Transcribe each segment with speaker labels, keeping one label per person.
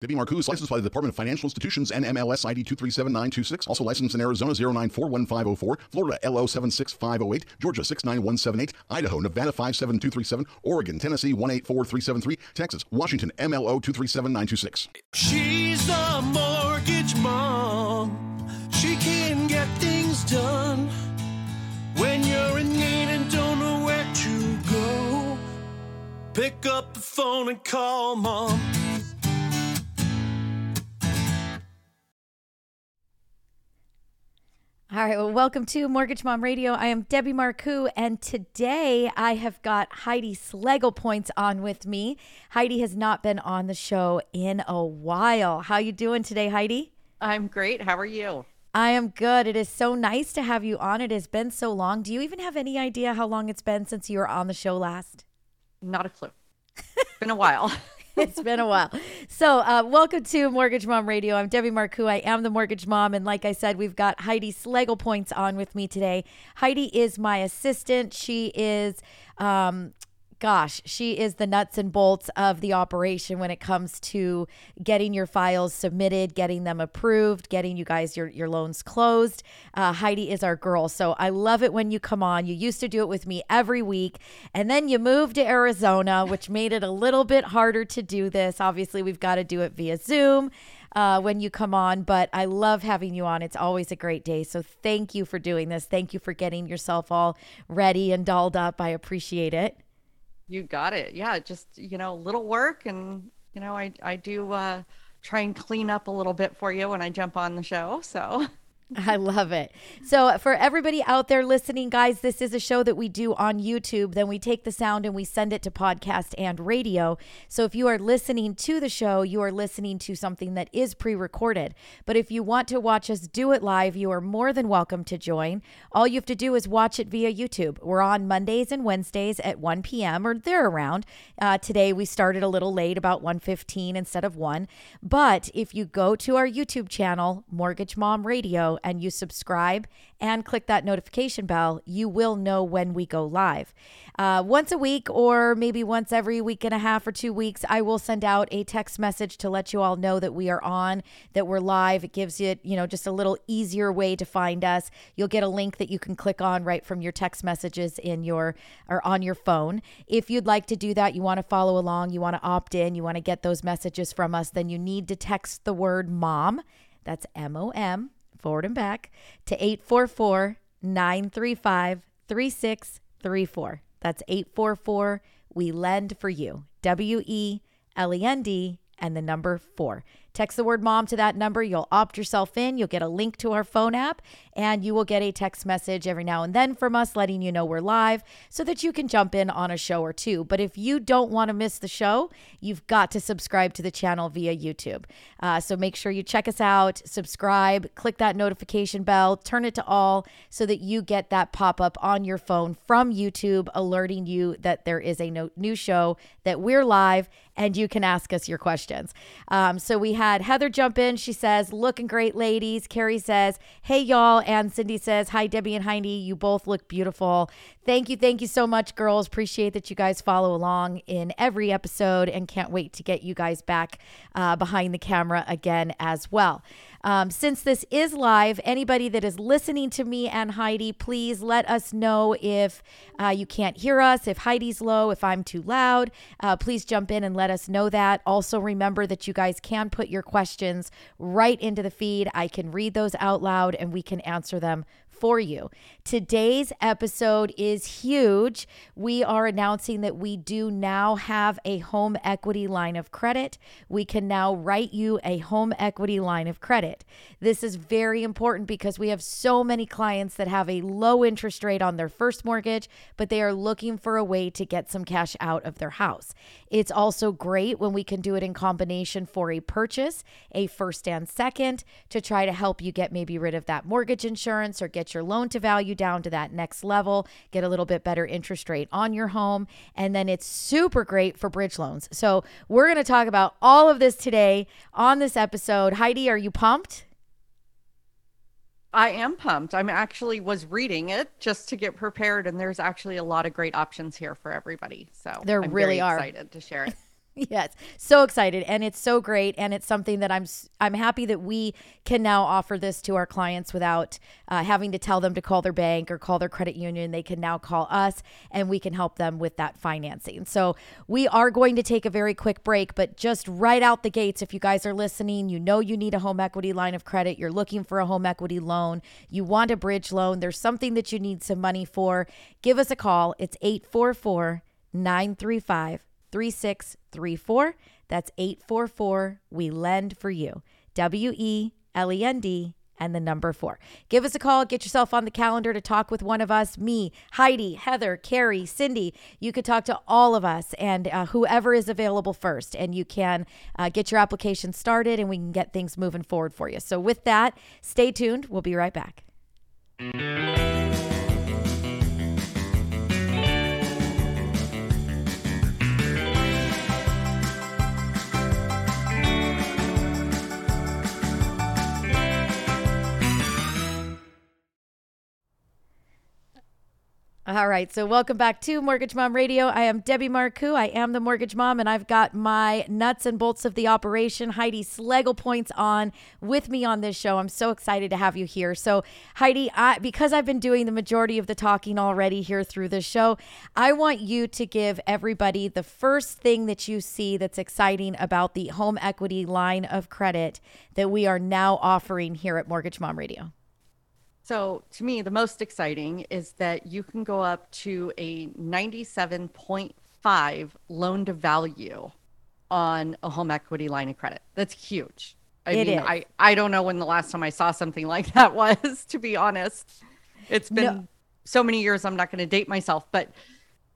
Speaker 1: Debbie Marcoux is licensed by the Department of Financial Institutions and MLS ID 237926. Also licensed in Arizona 0941504, Florida LO 76508, Georgia 69178, Idaho, Nevada 57237, Oregon, Tennessee 184373, Texas, Washington MLO 237926.
Speaker 2: She's a mortgage mom. She can get things done when you're in need and don't know where to go. Pick up the phone and call mom.
Speaker 3: All right, well, welcome to Mortgage Mom Radio. I am Debbie Marcoux, and today I have got Heidi Schlegelpoints on with me. Heidi has not been on the show in a while. How you doing today, Heidi?
Speaker 4: I'm great. How are you?
Speaker 3: I am good. It is so nice to have you on. It has been so long. Do you even have any idea how long it's been since you were on the show last?
Speaker 4: Not a clue. It's been a while.
Speaker 3: it's been a while. So, uh, welcome to Mortgage Mom Radio. I'm Debbie Marcoux. I am the mortgage mom. And like I said, we've got Heidi Schlegelpoints on with me today. Heidi is my assistant. She is um, gosh, she is the nuts and bolts of the operation when it comes to getting your files submitted, getting them approved, getting you guys your, your loans closed. Uh, Heidi is our girl. So I love it when you come on. You used to do it with me every week, and then you moved to Arizona, which made it a little bit harder to do this. Obviously, we've got to do it via Zoom. Uh, when you come on, but I love having you on. It's always a great day. So thank you for doing this. Thank you for getting yourself all ready and dolled up. I appreciate it.
Speaker 4: You got it. Yeah, just you know, little work, and you know, I I do uh, try and clean up a little bit for you when I jump on the show. So
Speaker 3: I love it. So, for everybody out there listening, guys, this is a show that we do on YouTube. Then we take the sound and we send it to podcast and radio. So, if you are listening to the show, you are listening to something that is pre recorded. But if you want to watch us do it live, you are more than welcome to join. All you have to do is watch it via YouTube. We're on Mondays and Wednesdays at 1 p.m. or they're around. Uh, today we started a little late, about 1:15 instead of 1. But if you go to our YouTube channel, Mortgage Mom Radio, and you subscribe and click that notification bell, you will know when we go live. Uh, once a week, or maybe once every week and a half or two weeks, I will send out a text message to let you all know that we are on, that we're live. It gives you, you know, just a little easier way to find us. You'll get a link that you can click on right from your text messages in your or on your phone. If you'd like to do that, you want to follow along, you want to opt in, you want to get those messages from us, then you need to text the word mom. That's M O M forward and back to 844 935 3634. That's 844 We Lend for You. W E L E N D and the number four. Text the word mom to that number. You'll opt yourself in. You'll get a link to our phone app, and you will get a text message every now and then from us letting you know we're live so that you can jump in on a show or two. But if you don't want to miss the show, you've got to subscribe to the channel via YouTube. Uh, so make sure you check us out, subscribe, click that notification bell, turn it to all so that you get that pop up on your phone from YouTube alerting you that there is a no- new show, that we're live, and you can ask us your questions. Um, so we had Heather jump in. She says, Looking great, ladies. Carrie says, Hey, y'all. And Cindy says, Hi, Debbie and Heidi. You both look beautiful. Thank you. Thank you so much, girls. Appreciate that you guys follow along in every episode and can't wait to get you guys back uh, behind the camera again as well. Um, since this is live, anybody that is listening to me and Heidi, please let us know if uh, you can't hear us, if Heidi's low, if I'm too loud. Uh, please jump in and let us know that. Also, remember that you guys can put your questions right into the feed. I can read those out loud and we can answer them for you. Today's episode is huge. We are announcing that we do now have a home equity line of credit. We can now write you a home equity line of credit. This is very important because we have so many clients that have a low interest rate on their first mortgage, but they are looking for a way to get some cash out of their house. It's also great when we can do it in combination for a purchase, a first and second, to try to help you get maybe rid of that mortgage insurance or get your loan to value down to that next level, get a little bit better interest rate on your home. And then it's super great for bridge loans. So we're going to talk about all of this today on this episode. Heidi, are you pumped?
Speaker 4: I am pumped. I'm actually was reading it just to get prepared, and there's actually a lot of great options here for everybody. So
Speaker 3: there
Speaker 4: I'm
Speaker 3: really are
Speaker 4: excited to share it.
Speaker 3: Yes, so excited, and it's so great, and it's something that I'm I'm happy that we can now offer this to our clients without uh, having to tell them to call their bank or call their credit union. They can now call us, and we can help them with that financing. So we are going to take a very quick break, but just right out the gates, if you guys are listening, you know you need a home equity line of credit. You're looking for a home equity loan. You want a bridge loan. There's something that you need some money for. Give us a call. It's 844 935 3634. That's 844 We Lend for You. W E L E N D and the number four. Give us a call. Get yourself on the calendar to talk with one of us me, Heidi, Heather, Carrie, Cindy. You could talk to all of us and uh, whoever is available first. And you can uh, get your application started and we can get things moving forward for you. So, with that, stay tuned. We'll be right back. All right, so welcome back to Mortgage Mom Radio. I am Debbie Marcoux. I am the Mortgage Mom, and I've got my nuts and bolts of the operation, Heidi Schlegel Points, on with me on this show. I'm so excited to have you here. So, Heidi, I, because I've been doing the majority of the talking already here through this show, I want you to give everybody the first thing that you see that's exciting about the home equity line of credit that we are now offering here at Mortgage Mom Radio.
Speaker 4: So, to me, the most exciting is that you can go up to a 97.5 loan to value on a home equity line of credit. That's huge. I
Speaker 3: It
Speaker 4: mean,
Speaker 3: is.
Speaker 4: I, I don't know when the last time I saw something like that was, to be honest. It's been
Speaker 3: No.
Speaker 4: so many years, I'm not going to date myself, but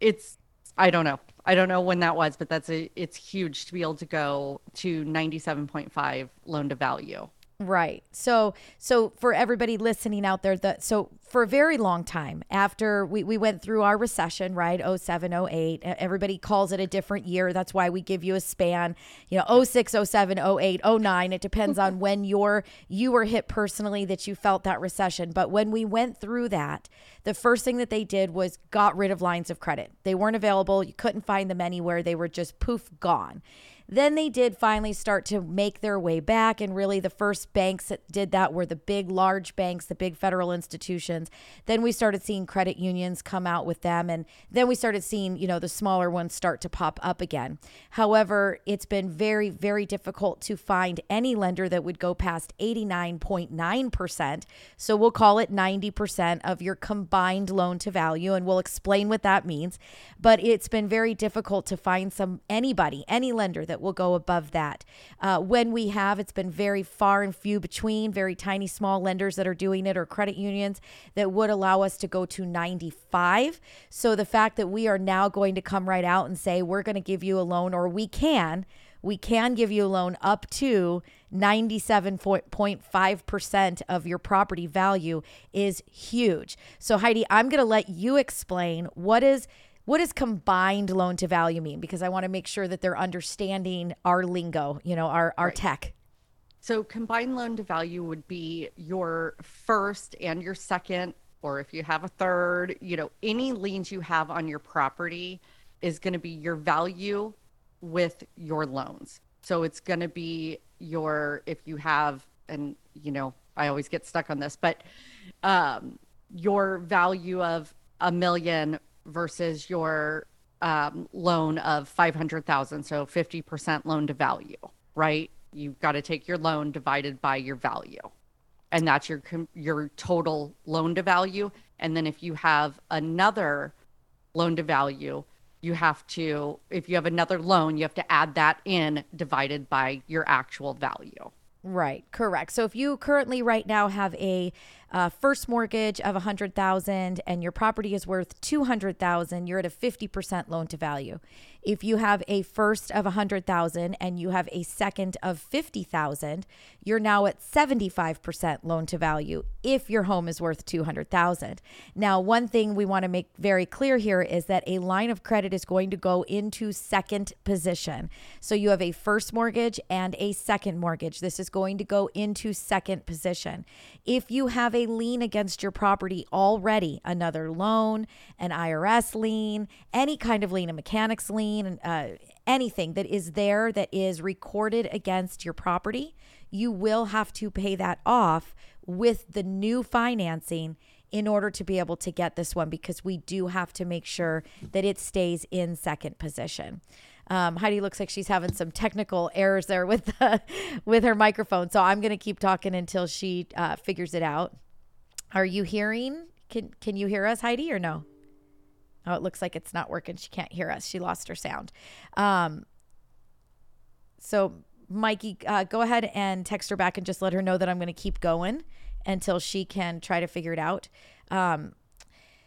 Speaker 4: it's, I don't know. I don't know when that was, but that's a, it's huge to be able to go to 97.5 loan to value.
Speaker 3: Right. So so for everybody listening out there that so for a very long time after we, we went through our recession, right? 07, 08, e- everybody calls it a different year. That's why we give you a span, you know, 06, 07, 08, 09. It depends on when you're you were hit personally that you felt that recession. But when we went through that, the first thing that they did was got rid of lines of credit. They weren't available. You couldn't find them anywhere. They were just poof gone. Then they did finally start to make their way back. And really, the first banks that did that were the big, large banks, the big federal institutions. Then we started seeing credit unions come out with them. And then we started seeing, you know, the smaller ones start to pop up again. However, it's been very, very difficult to find any lender that would go past 89.9%. So we'll call it 90% of your combined loan to value. And we'll explain what that means. But it's been very difficult to find some anybody, any lender that will go above that. Uh, when we have, it's been very far and few between, very tiny, small lenders that are doing it or credit unions that would allow us to go to 95. So the fact that we are now going to come right out and say, we're going to give you a loan, or we can, we can give you a loan up to 97.5% of your property value is huge. So Heidi, I'm going to let you explain what is what does combined loan to value mean because I want to make sure that they're understanding our lingo, you know, our our tech.
Speaker 4: So combined loan to value would be your first and your second, or if you have a third, you know, any liens you have on your property is going to be your value with your loans. So it's going to be your, if you have, and, you know, I always get stuck on this, but um, your value of a million versus your um, loan of 500,000. So 50% loan to value, right? You've got to take your loan divided by your value. And that's your your total loan to value. And then if you have another loan to value, you have to if you have another loan, you have to add that in divided by your actual value.
Speaker 3: Right, correct. So if you currently right now have a uh, first mortgage of 100,000 and your property is worth 200,000, you're at a 50% loan to value. If you have a first of 100,000 and you have a second of 50,000, you're now at 75% loan to value if your home is worth 200,000. Now, one thing we want to make very clear here is that a line of credit is going to go into second position. So you have a first mortgage and a second mortgage. This is going to go into second position. If you have a lien against your property already, another loan, an IRS lien, any kind of lien, a mechanics lien, uh, anything that is there that is recorded against your property, you will have to pay that off with the new financing in order to be able to get this one because we do have to make sure that it stays in second position. Um, Heidi looks like she's having some technical errors there with the, with her microphone, so I'm going to keep talking until she uh, figures it out. Are you hearing? Can Can you hear us, Heidi, or no? Oh, it looks like it's not working. She can't hear us. She lost her sound. Um, so, Mikey, uh, go ahead and text her back and just let her know that I'm going to keep going until she can try to figure it out. Um,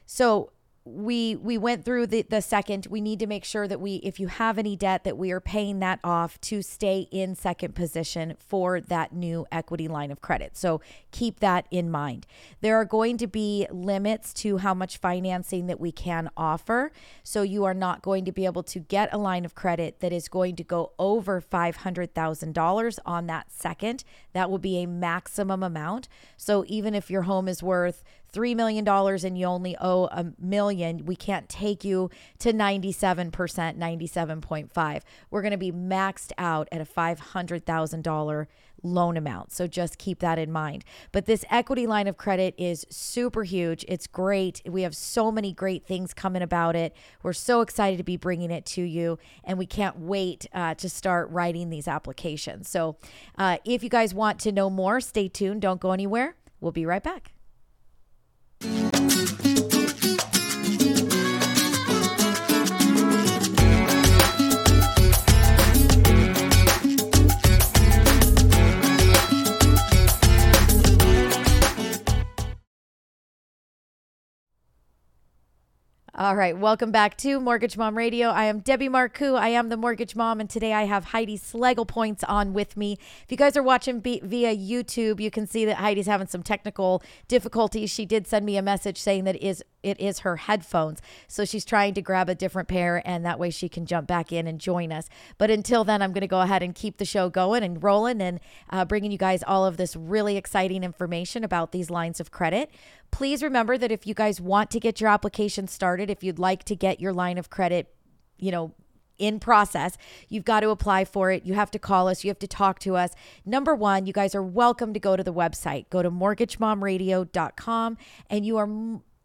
Speaker 3: so, we we went through the the second we need to make sure that we if you have any debt that we are paying that off to stay in second position for that new equity line of credit. So keep that in mind. There are going to be limits to how much financing that we can offer. So you are not going to be able to get a line of credit that is going to go over $500,000 on that second. That will be a maximum amount. So even if your home is worth $3 million and you only owe a million, we can't take you to 97%, 97.5. We're going to be maxed out at a $500,000 loan amount. So just keep that in mind. But this equity line of credit is super huge. It's great. We have so many great things coming about it. We're so excited to be bringing it to you, and we can't wait uh, to start writing these applications. So uh, if you guys want to know more, stay tuned. Don't go anywhere. We'll be right back. Thank you. All right, welcome back to Mortgage Mom Radio. I am Debbie Marcoux. I am the Mortgage Mom, and today I have Heidi Schlegel Points on with me. If you guys are watching b- via YouTube, you can see that Heidi's having some technical difficulties. She did send me a message saying that is it is her headphones, so she's trying to grab a different pair, and that way she can jump back in and join us. But until then, I'm going to go ahead and keep the show going and rolling, and uh, bringing you guys all of this really exciting information about these lines of credit. Please remember that if you guys want to get your application started, if you'd like to get your line of credit, you know, in process. You've got to apply for it. You have to call us. You have to talk to us. Number one, you guys are welcome to go to the website. Go to mortgagemomradio.com and you are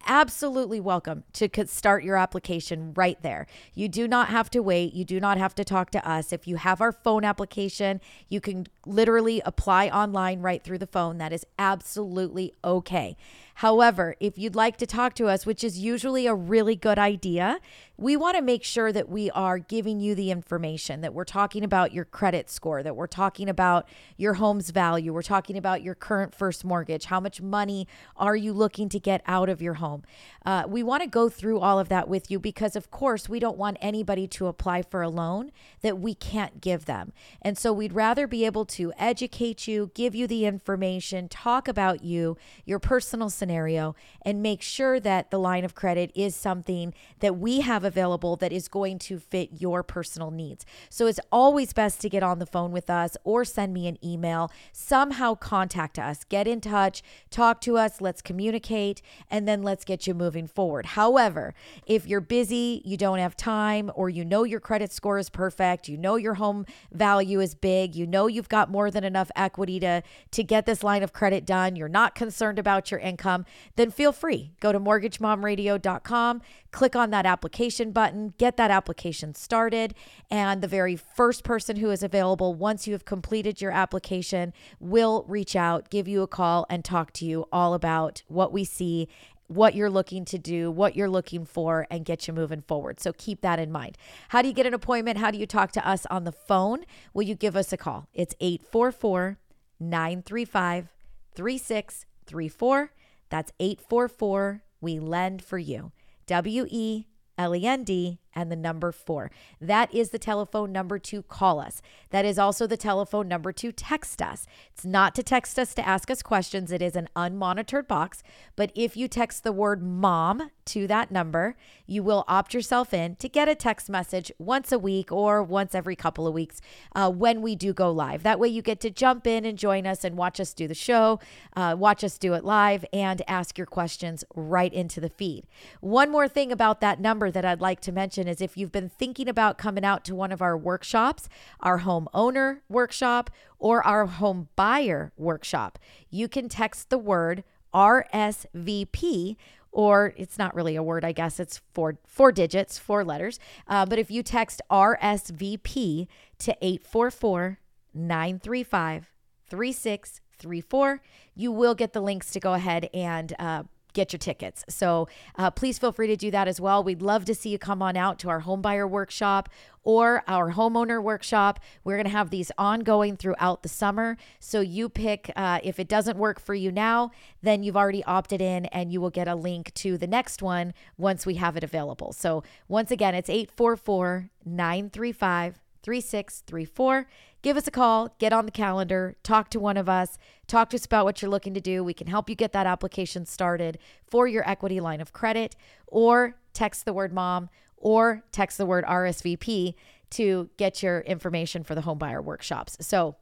Speaker 3: absolutely welcome to start your application right there. You do not have to wait. You do not have to talk to us. If you have our phone application, you can literally apply online right through the phone. That is absolutely okay. However, if you'd like to talk to us, which is usually a really good idea, we want to make sure that we are giving you the information, that we're talking about your credit score, that we're talking about your home's value, we're talking about your current first mortgage, how much money are you looking to get out of your home. Uh, we want to go through all of that with you because, of course, we don't want anybody to apply for a loan that we can't give them. And so we'd rather be able to educate you, give you the information, talk about you, your personal scenario, and make sure that the line of credit is something that we have available that is going to fit your personal needs. So it's always best to get on the phone with us or send me an email. Somehow contact us, get in touch, talk to us, let's communicate, and then let's get you moving forward. However, if you're busy, you don't have time, or you know your credit score is perfect, you know your home value is big, you know you've got more than enough equity to, to get this line of credit done, you're not concerned about your income, then feel free. Go to mortgagemomradio.com, click on that application button, get that application started, and the very first person who is available once you have completed your application will reach out, give you a call, and talk to you all about what we see what you're looking to do, what you're looking for, and get you moving forward. So keep that in mind. How do you get an appointment? How do you talk to us on the phone? Will you give us a call? It's 844 935 3634. That's 844 We Lend for You. W E L E N D and the number four. That is the telephone number to call us. That is also the telephone number to text us. It's not to text us to ask us questions, it is an unmonitored box. But if you text the word mom to that number, you will opt yourself in to get a text message once a week or once every couple of weeks uh, when we do go live. That way, you get to jump in and join us and watch us do the show, uh, watch us do it live, and ask your questions right into the feed. One more thing about that number that I'd like to mention is if you've been thinking about coming out to one of our workshops, our home owner workshop or our home buyer workshop, you can text the word RSVP or it's not really a word, I guess it's four four digits, four letters. Uh, but if you text RSVP to 844 935 3634, you will get the links to go ahead and uh, get your tickets. So uh, please feel free to do that as well. We'd love to see you come on out to our homebuyer workshop or our homeowner workshop. We're going to have these ongoing throughout the summer. So you pick, uh, if it doesn't work for you now, then you've already opted in and you will get a link to the next one once we have it available. So once again, it's 844 935 3634. Give us a call, get on the calendar, talk to one of us, talk to us about what you're looking to do. We can help you get that application started for your equity line of credit, or text the word mom or text the word RSVP to get your information for the homebuyer workshops. So,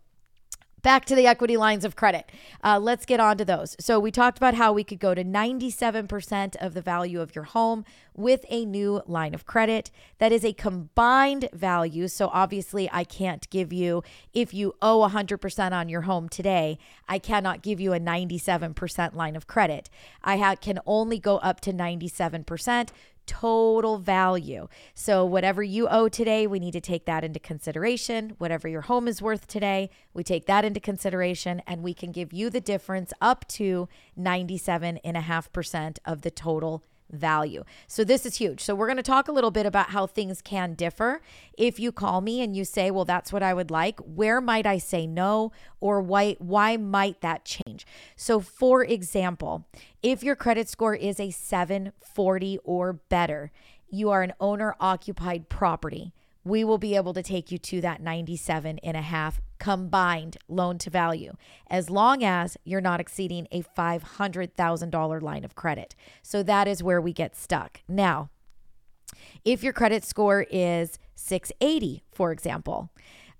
Speaker 3: back to the equity lines of credit. Uh, let's get on to those. So, we talked about how we could go to 97% of the value of your home with a new line of credit. That is a combined value. So, obviously, I can't give you, if you owe 100% on your home today, I cannot give you a 97% line of credit. I ha- can only go up to 97% total value. So, whatever you owe today, we need to take that into consideration. Whatever your home is worth today, we take that into consideration, and we can give you the difference up to 97.5% of the total value. So this is huge. So we're going to talk a little bit about how things can differ. If you call me and you say, "Well, that's what I would like," where might I say no or why why might that change? So for example, if your credit score is a 740 or better, you are an owner occupied property we will be able to take you to that 97 and a half combined loan to value as long as you're not exceeding a $500,000 line of credit. So that is where we get stuck. Now, if your credit score is 680, for example,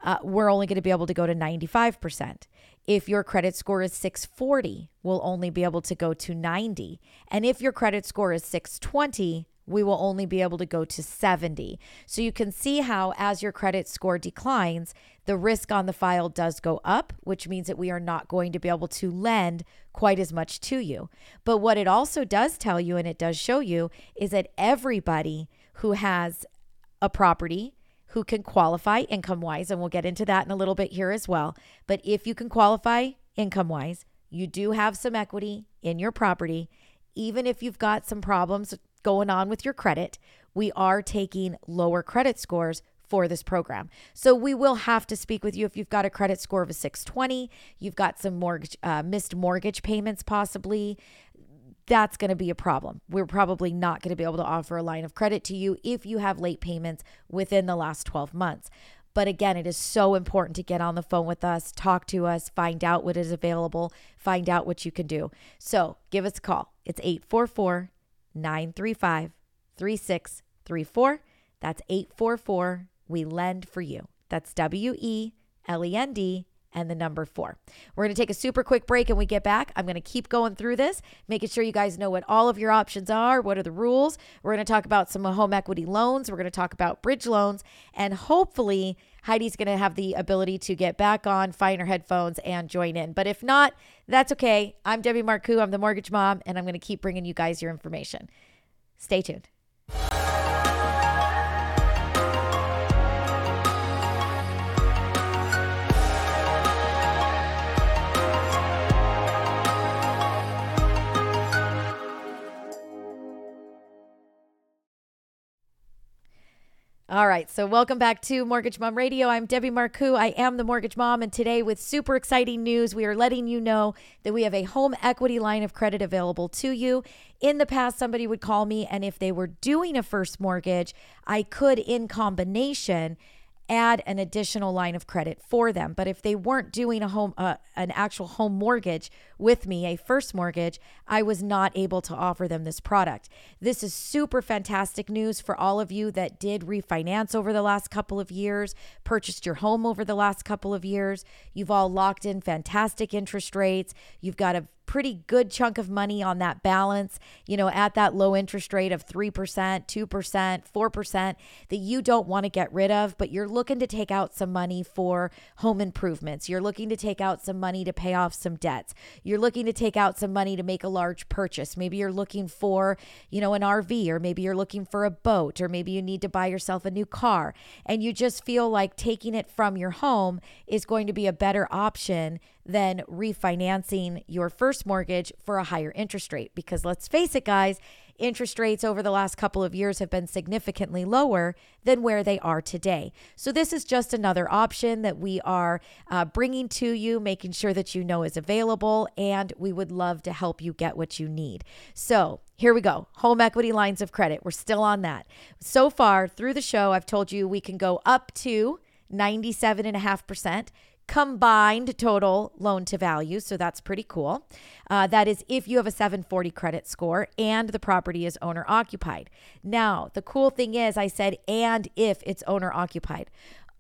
Speaker 3: uh, we're only going to be able to go to 95%. If your credit score is 640, we'll only be able to go to 90. And if your credit score is 620, we will only be able to go to 70. So you can see how, as your credit score declines, the risk on the file does go up, which means that we are not going to be able to lend quite as much to you. But what it also does tell you, and it does show you, is that everybody who has a property, who can qualify income wise, and we'll get into that in a little bit here as well. But if you can qualify income wise, you do have some equity in your property. Even if you've got some problems going on with your credit, we are taking lower credit scores for this program. So we will have to speak with you if you've got a credit score of a 620, you've got some mortgage uh, missed mortgage payments possibly. That's going to be a problem. We're probably not going to be able to offer a line of credit to you if you have late payments within the last 12 months. But again, it is so important to get on the phone with us, talk to us, find out what is available, find out what you can do. So give us a call. It's 844 935 3634. That's 844 We Lend for You. That's W E L E N D and the number four. We're going to take a super quick break and we get back. I'm going to keep going through this, making sure you guys know what all of your options are. What are the rules? We're going to talk about some home equity loans. We're going to talk about bridge loans. And hopefully, Heidi's going to have the ability to get back on, find her headphones, and join in. But if not, that's okay. I'm Debbie Marcoux. I'm the mortgage mom, and I'm going to keep bringing you guys your information. Stay tuned. All right, so welcome back to Mortgage Mom Radio. I'm Debbie Marcoux. I am the Mortgage Mom, and today, with super exciting news, we are letting you know that we have a home equity line of credit available to you. In the past, somebody would call me, and if they were doing a first mortgage, I could, in combination, add an additional line of credit for them. But if they weren't doing a home, uh, an actual home mortgage with me, a first mortgage, I was not able to offer them this product. This is super fantastic news for all of you that did refinance over the last couple of years, purchased your home over the last couple of years. You've all locked in fantastic interest rates. You've got a pretty good chunk of money on that balance, you know, at that low interest rate of 3%, 2%, 4% that you don't want to get rid of, but you're looking to take out some money for home improvements. You're looking to take out some money to pay off some debts. You're looking to take out some money to make a large purchase. Maybe you're looking for, you know, an RV or maybe you're looking for a boat or maybe you need to buy yourself a new car and you just feel like taking it from your home is going to be a better option than refinancing your first mortgage for a higher interest rate. Because let's face it, guys, interest rates over the last couple of years have been significantly lower than where they are today. So, this is just another option that we are uh, bringing to you, making sure that you know is available, and we would love to help you get what you need. So, here we go. Home equity lines of credit. We're still on that. So far through the show, I've told you we can go up to 97.5% combined total loan to value. So that's pretty cool. Uh, that is if you have a 740 credit score and the property is owner occupied. Now, the cool thing is, I said, and if it's owner occupied.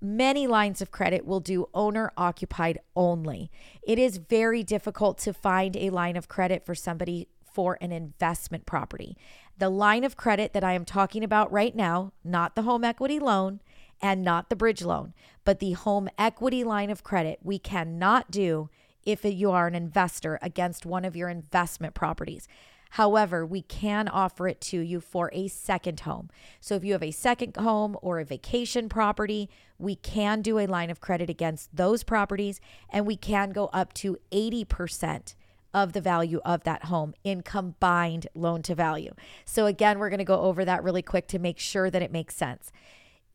Speaker 3: Many lines of credit will do owner occupied only. It is very difficult to find a line of credit for somebody for an investment property. The line of credit that I am talking about right now, not the home equity loan, and not the bridge loan, but the home equity line of credit we cannot do if you are an investor against one of your investment properties. However, we can offer it to you for a second home. So if you have a second home or a vacation property, we can do a line of credit against those properties and we can go up to 80% of the value of that home in combined loan to value. So again, we're going to go over that really quick to make sure that it makes sense.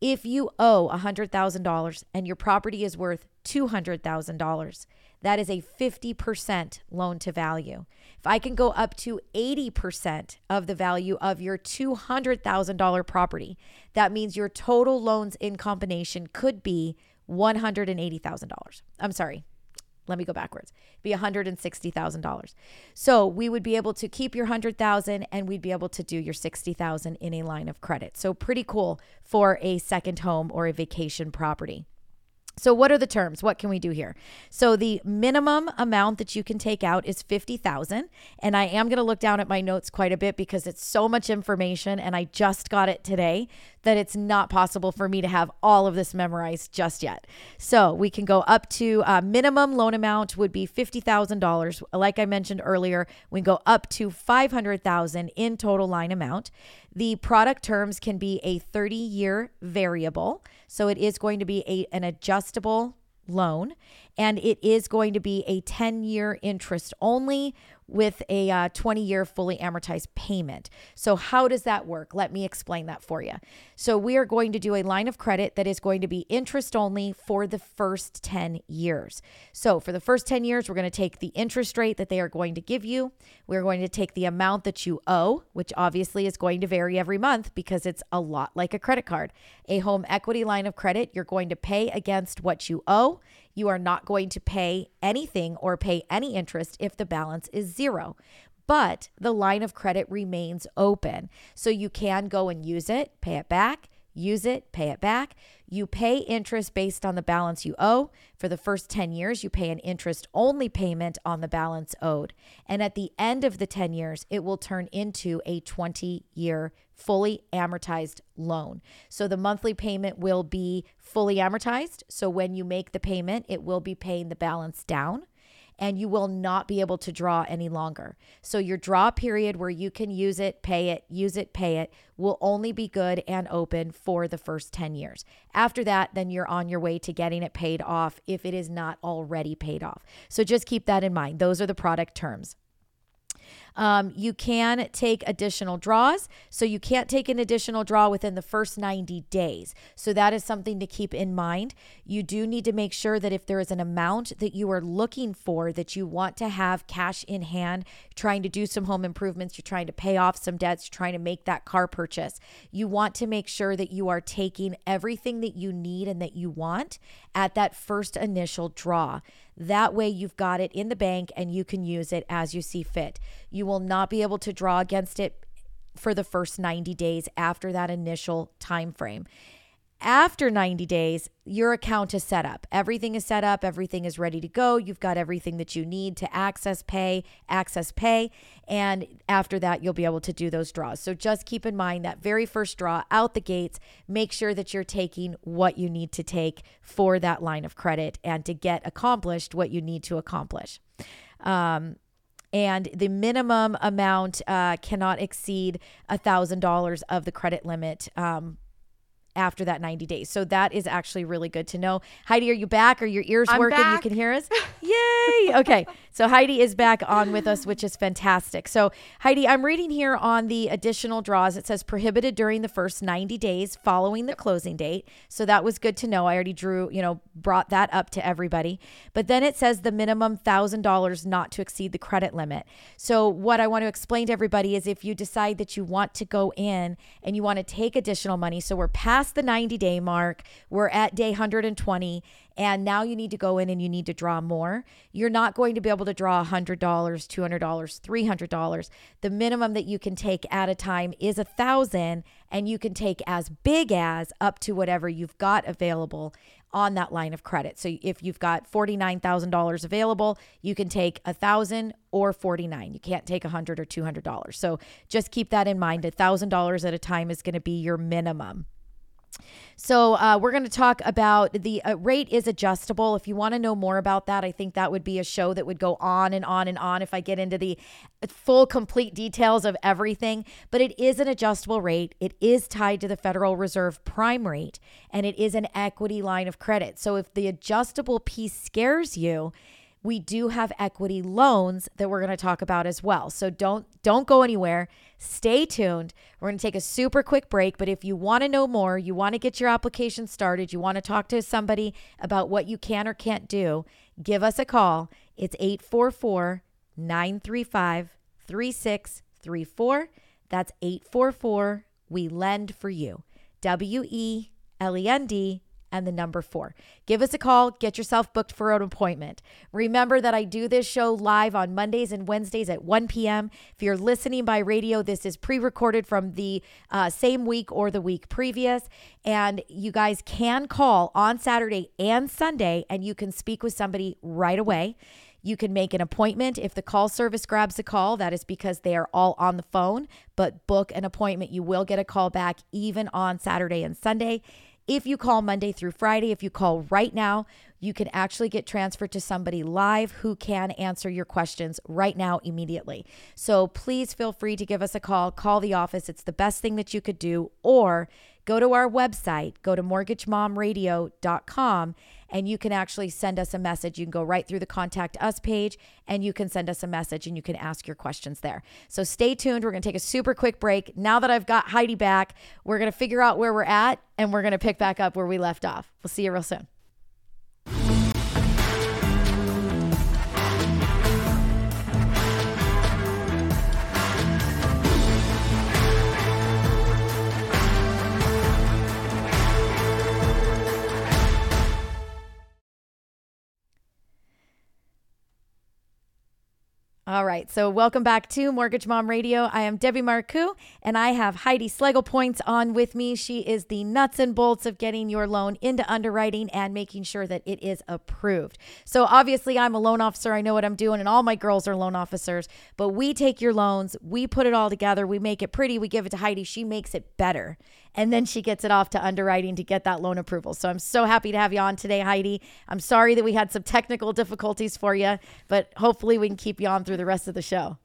Speaker 3: If you owe $100,000 and your property is worth $200,000, that is a 50% loan to value. If I can go up to 80% of the value of your $200,000 property, that means your total loans in combination could be $180,000. I'm sorry, let me go backwards be $160,000. So we would be able to keep your 100,000 and we'd be able to do your 60,000 in a line of credit. So pretty cool for a second home or a vacation property. So what are the terms? What can we do here? So the minimum amount that you can take out is 50,000 and I am going to look down at my notes quite a bit because it's so much information and I just got it today that it's not possible for me to have all of this memorized just yet. So we can go up to uh, minimum loan amount would be $50,000. Like I mentioned earlier, we go up to 500,000 in total line amount. The product terms can be a 30 year variable. So it is going to be a, an adjustable loan and it is going to be a 10 year interest only with a uh, 20 year fully amortized payment. So, how does that work? Let me explain that for you. So, we are going to do a line of credit that is going to be interest only for the first 10 years. So, for the first 10 years, we're going to take the interest rate that they are going to give you. We're going to take the amount that you owe, which obviously is going to vary every month because it's a lot like a credit card. A home equity line of credit, you're going to pay against what you owe. You are not going to pay anything or pay any interest if the balance is zero. But the line of credit remains open. So you can go and use it, pay it back, use it, pay it back. You pay interest based on the balance you owe. For the first 10 years, you pay an interest only payment on the balance owed. And at the end of the 10 years, it will turn into a 20 year fully amortized loan. So the monthly payment will be fully amortized. So when you make the payment, it will be paying the balance down and you will not be able to draw any longer. So your draw period where you can use it, pay it, use it, pay it will only be good and open for the first 10 years. After that, then you're on your way to getting it paid off if it is not already paid off. So just keep that in mind. Those are the product terms. Um, you can take additional draws. So you can't take an additional draw within the first 90 days. So that is something to keep in mind. You do need to make sure that if there is an amount that you are looking for that you want to have cash in hand, trying to do some home improvements, you're trying to pay off some debts, you're trying to make that car purchase, you want to make sure that you are taking everything that you need and that you want at that first initial draw. That way, you've got it in the bank and you can use it as you see fit. You will not be able to draw against it for the first 90 days after that initial time frame after 90 days, your account is set up. Everything is set up, everything is ready to go. You've got everything that you need to access pay, access pay, and after that you'll be able to do those draws. So just keep in mind that very first draw out the gates, make sure that you're taking what you need to take for that line of credit and to get accomplished what you need to accomplish. Um, and the minimum amount uh, cannot exceed a thousand dollars of the credit limit um, after that 90 days. So that is actually really good to know. Heidi, are you back? Are your ears
Speaker 4: I'm
Speaker 3: working?
Speaker 4: back.
Speaker 3: You can hear us? Yay. Okay. So Heidi is back on with us, which is fantastic. So, Heidi, I'm reading here on the additional draws. It says prohibited during the first 90 days following the closing date. So that was good to know. I already drew, you know, brought that up to everybody. But then it says the minimum $1,000 not to exceed the credit limit. So, what I want to explain to everybody is if you decide that you want to go in and you want to take additional money, so we're past the 90 day mark, we're at day 120 and now you need to go in and you need to draw more. You're not going to be able to draw $100, $200, $300. The minimum that you can take at a time is a 1000 and you can take as big as up to whatever you've got available on that line of credit. So if you've got $49,000 available, you can take a 1000 or 49. You can't take a 100 or $200. So just keep that in mind. $1,000 at a time is going to be your minimum. So uh, we're going to talk about the uh, rate is adjustable. If you want to know more about that, I think that would be a show that would go on and on and on if I get into the full, complete details of everything. But it is an adjustable rate. It is tied to the Federal Reserve prime rate, and it is an equity line of credit. So if the adjustable piece scares you, we do have equity loans that we're going to talk about as well. So don't don't go anywhere. Stay tuned. We're going to take a super quick break, but if you want to know more, you want to get your application started, you want to talk to somebody about what you can or can't do, give us a call. It's 844-935-3634. That's 844 we lend for you. W E L E N D and the number four. Give us a call, get yourself booked for an appointment. Remember that I do this show live on Mondays and Wednesdays at 1 p.m. If you're listening by radio, this is pre recorded from the uh, same week or the week previous. And you guys can call on Saturday and Sunday, and you can speak with somebody right away. You can make an appointment. If the call service grabs a call, that is because they are all on the phone, but book an appointment. You will get a call back even on Saturday and Sunday. If you call Monday through Friday, if you call right now, you can actually get transferred to somebody live who can answer your questions right now immediately. So please feel free to give us a call, call the office. It's the best thing that you could do. Or go to our website, go to mortgagemomradio.com, and you can actually send us a message. You can go right through the contact us page and you can send us a message and you can ask your questions there. So stay tuned. We're going to take a super quick break. Now that I've got Heidi back, we're going to figure out where we're at and we're going to pick back up where we left off. We'll see you real soon. All right. So, welcome back to Mortgage Mom Radio. I am Debbie Marcoux, and I have Heidi Schlegel Points on with me. She is the nuts and bolts of getting your loan into underwriting and making sure that it is approved. So, obviously, I'm a loan officer. I know what I'm doing, and all my girls are loan officers. But we take your loans, we put it all together, we make it pretty, we give it to Heidi. She makes it better and then she gets it off to underwriting to get that loan approval. So I'm so happy to have you on today, Heidi. I'm sorry that we had some technical difficulties for you, but hopefully we can keep you on through the rest of the show.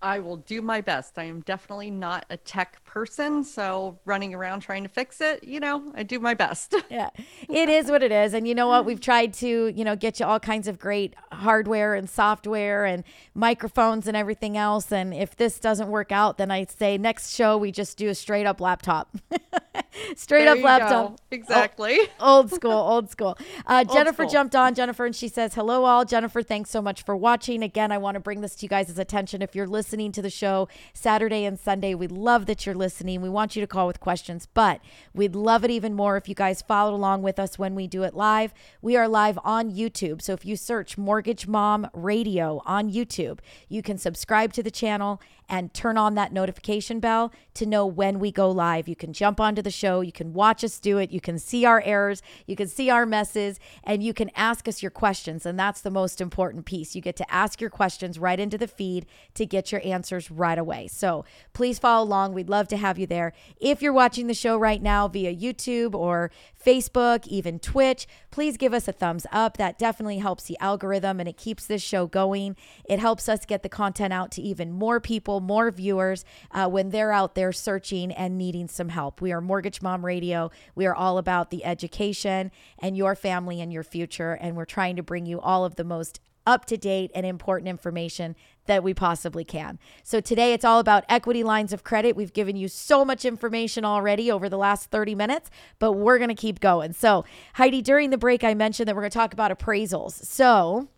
Speaker 4: I will do my best. I am definitely not a tech person, so running around trying to fix it, you know, I do my best.
Speaker 3: yeah, it is what it is. And you know what? We've tried to, you know, get you all kinds of great hardware and software and microphones and everything else. And if this doesn't work out, then I say next show we just do a straight up laptop. straight
Speaker 4: There
Speaker 3: up laptop.
Speaker 4: go. Exactly.
Speaker 3: Oh, old school, old school. Uh, Jennifer
Speaker 4: school.
Speaker 3: jumped on, Jennifer, and she says, Hello, all. Jennifer, thanks so much for watching. Again, I want to bring this to you guys' attention. If you're listening to the show Saturday and Sunday, we love that you're listening. We want you to call with questions, but we'd love it even more if you guys followed along with us when we do it live. We are live on YouTube. So if you search Mortgage Mom Radio on YouTube, you can subscribe to the channel and turn on that notification bell to know when we go live. You can jump onto the show, you can watch us do it, you can see our errors, you can see our messes, and you can ask us your questions. And that's the most important piece. You get to ask your questions right into the feed to get your answers right away. So please follow along. We'd love to have you there. If you're watching the show right now via YouTube or Facebook, even Twitch, please give us a thumbs up. That definitely helps the algorithm and it keeps this show going. It helps us get the content out to even more people, more viewers uh, when they're out there searching and needing some help. We are Mortgage Mom Radio. We are all about the education and your family and your future. And we're trying to bring you all of the most up to date and important information that we possibly can. So today it's all about equity lines of credit. We've given you so much information already over the last 30 minutes, but we're going to keep going. So, Heidi, during the break, I mentioned that we're going to talk about appraisals. So,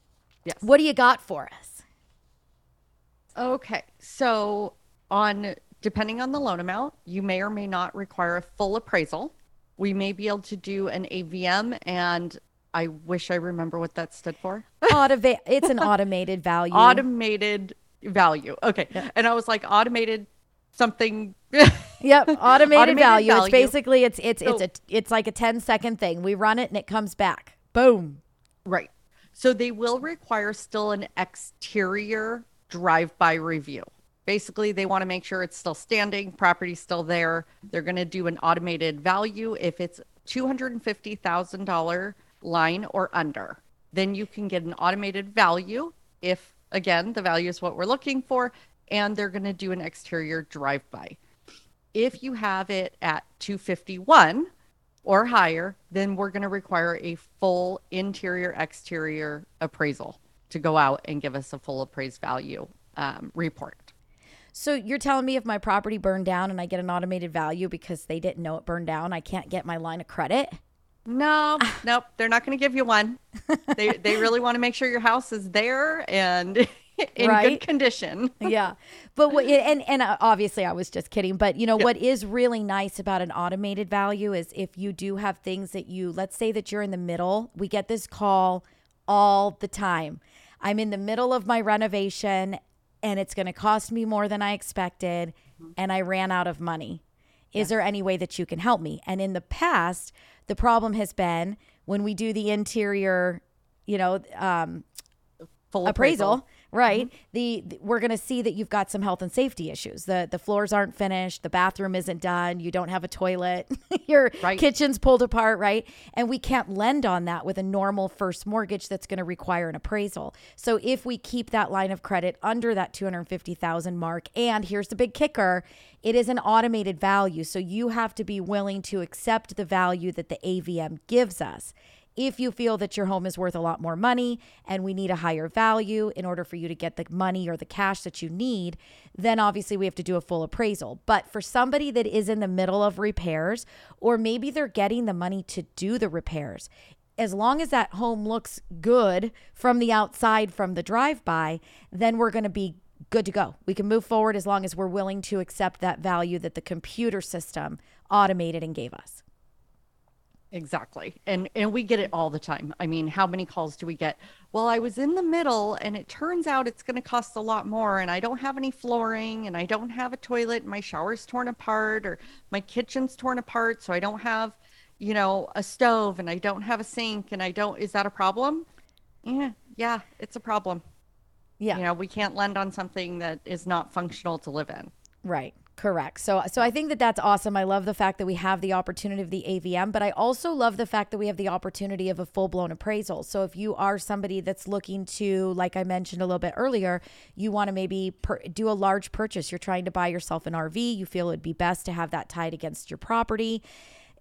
Speaker 4: Yes.
Speaker 3: what do you got for us?
Speaker 4: Okay. So on depending on the loan amount, you may or may not require a full appraisal. We may be able to do an AVM and I wish I remember what that stood for.
Speaker 3: Autiva- it's an automated value.
Speaker 4: Automated value. Okay. And I was like automated something
Speaker 3: Yep, automated,
Speaker 4: Automated
Speaker 3: value. It's basically it's it's it's a it's like a 10 second thing. We run it and it comes back. Boom.
Speaker 4: Right. So they will require still an exterior drive-by review. Basically, they want to make sure it's still standing, property's still there. They're going to do an automated value if it's $250,000 line or under. Then you can get an automated value if again, the value is what we're looking for and they're going to do an exterior drive-by. If you have it at 251, or higher, then we're going to require a full interior exterior appraisal to go out and give us a full appraised value um, report.
Speaker 3: So you're telling me if my property burned down and I get an automated value because they didn't know it burned down, I can't get my line of credit?
Speaker 4: No, nope, they're not going to give you one. They they really want to make sure your house is there and in
Speaker 3: Right.
Speaker 4: good condition.
Speaker 3: yeah but what and and uh, obviously i was just kidding but you know what is really nice about an automated value is if you do have things that you let's say that you're in the middle we get this call all the time. I'm in the middle of my renovation and it's going to cost me more than i expected and i ran out of money. Is there any way that you can help me? And in the past the problem has been when we do the interior you know um,
Speaker 4: Full
Speaker 3: appraisal, right? Mm-hmm. The, the- we're going to see that you've got some health and safety issues. The the floors aren't finished, the bathroom isn't done, you don't have a toilet, your
Speaker 4: Right.
Speaker 3: kitchen's pulled apart, right? And we can't lend on that with a normal first mortgage that's going to require an appraisal. So if we keep that line of credit under that 250,000 mark and here's the big kicker, it is an automated value. So you have to be willing to accept the value that the AVM gives us. If you feel that your home is worth a lot more money and we need a higher value in order for you to get the money or the cash that you need, then obviously we have to do a full appraisal. But for somebody that is in the middle of repairs, or maybe they're getting the money to do the repairs, as long as that home looks good from the outside, from the drive by, then we're going to be good to go. We can move forward as long as we're willing to accept that value that the computer system automated and gave us.
Speaker 4: Exactly. And and we get it all the time. I mean, how many calls do we get? Well, I was in the middle and it turns out it's going to cost a lot more and I don't have any flooring and I don't have a toilet, my shower's torn apart or my kitchen's torn apart, so I don't have, you know, a stove and I don't have a sink and I don't is that a problem? Yeah, yeah, it's a problem.
Speaker 3: Yeah.
Speaker 4: You know, we can't lend on something that is not functional to live in.
Speaker 3: Right. Correct. So so I think that that's awesome. I love the fact that we have the opportunity of the AVM, but I also love the fact that we have the opportunity of a full-blown appraisal. So if you are somebody that's looking to like I mentioned a little bit earlier, you want to maybe per- do a large purchase. You're trying to buy yourself an RV, you feel it'd be best to have that tied against your property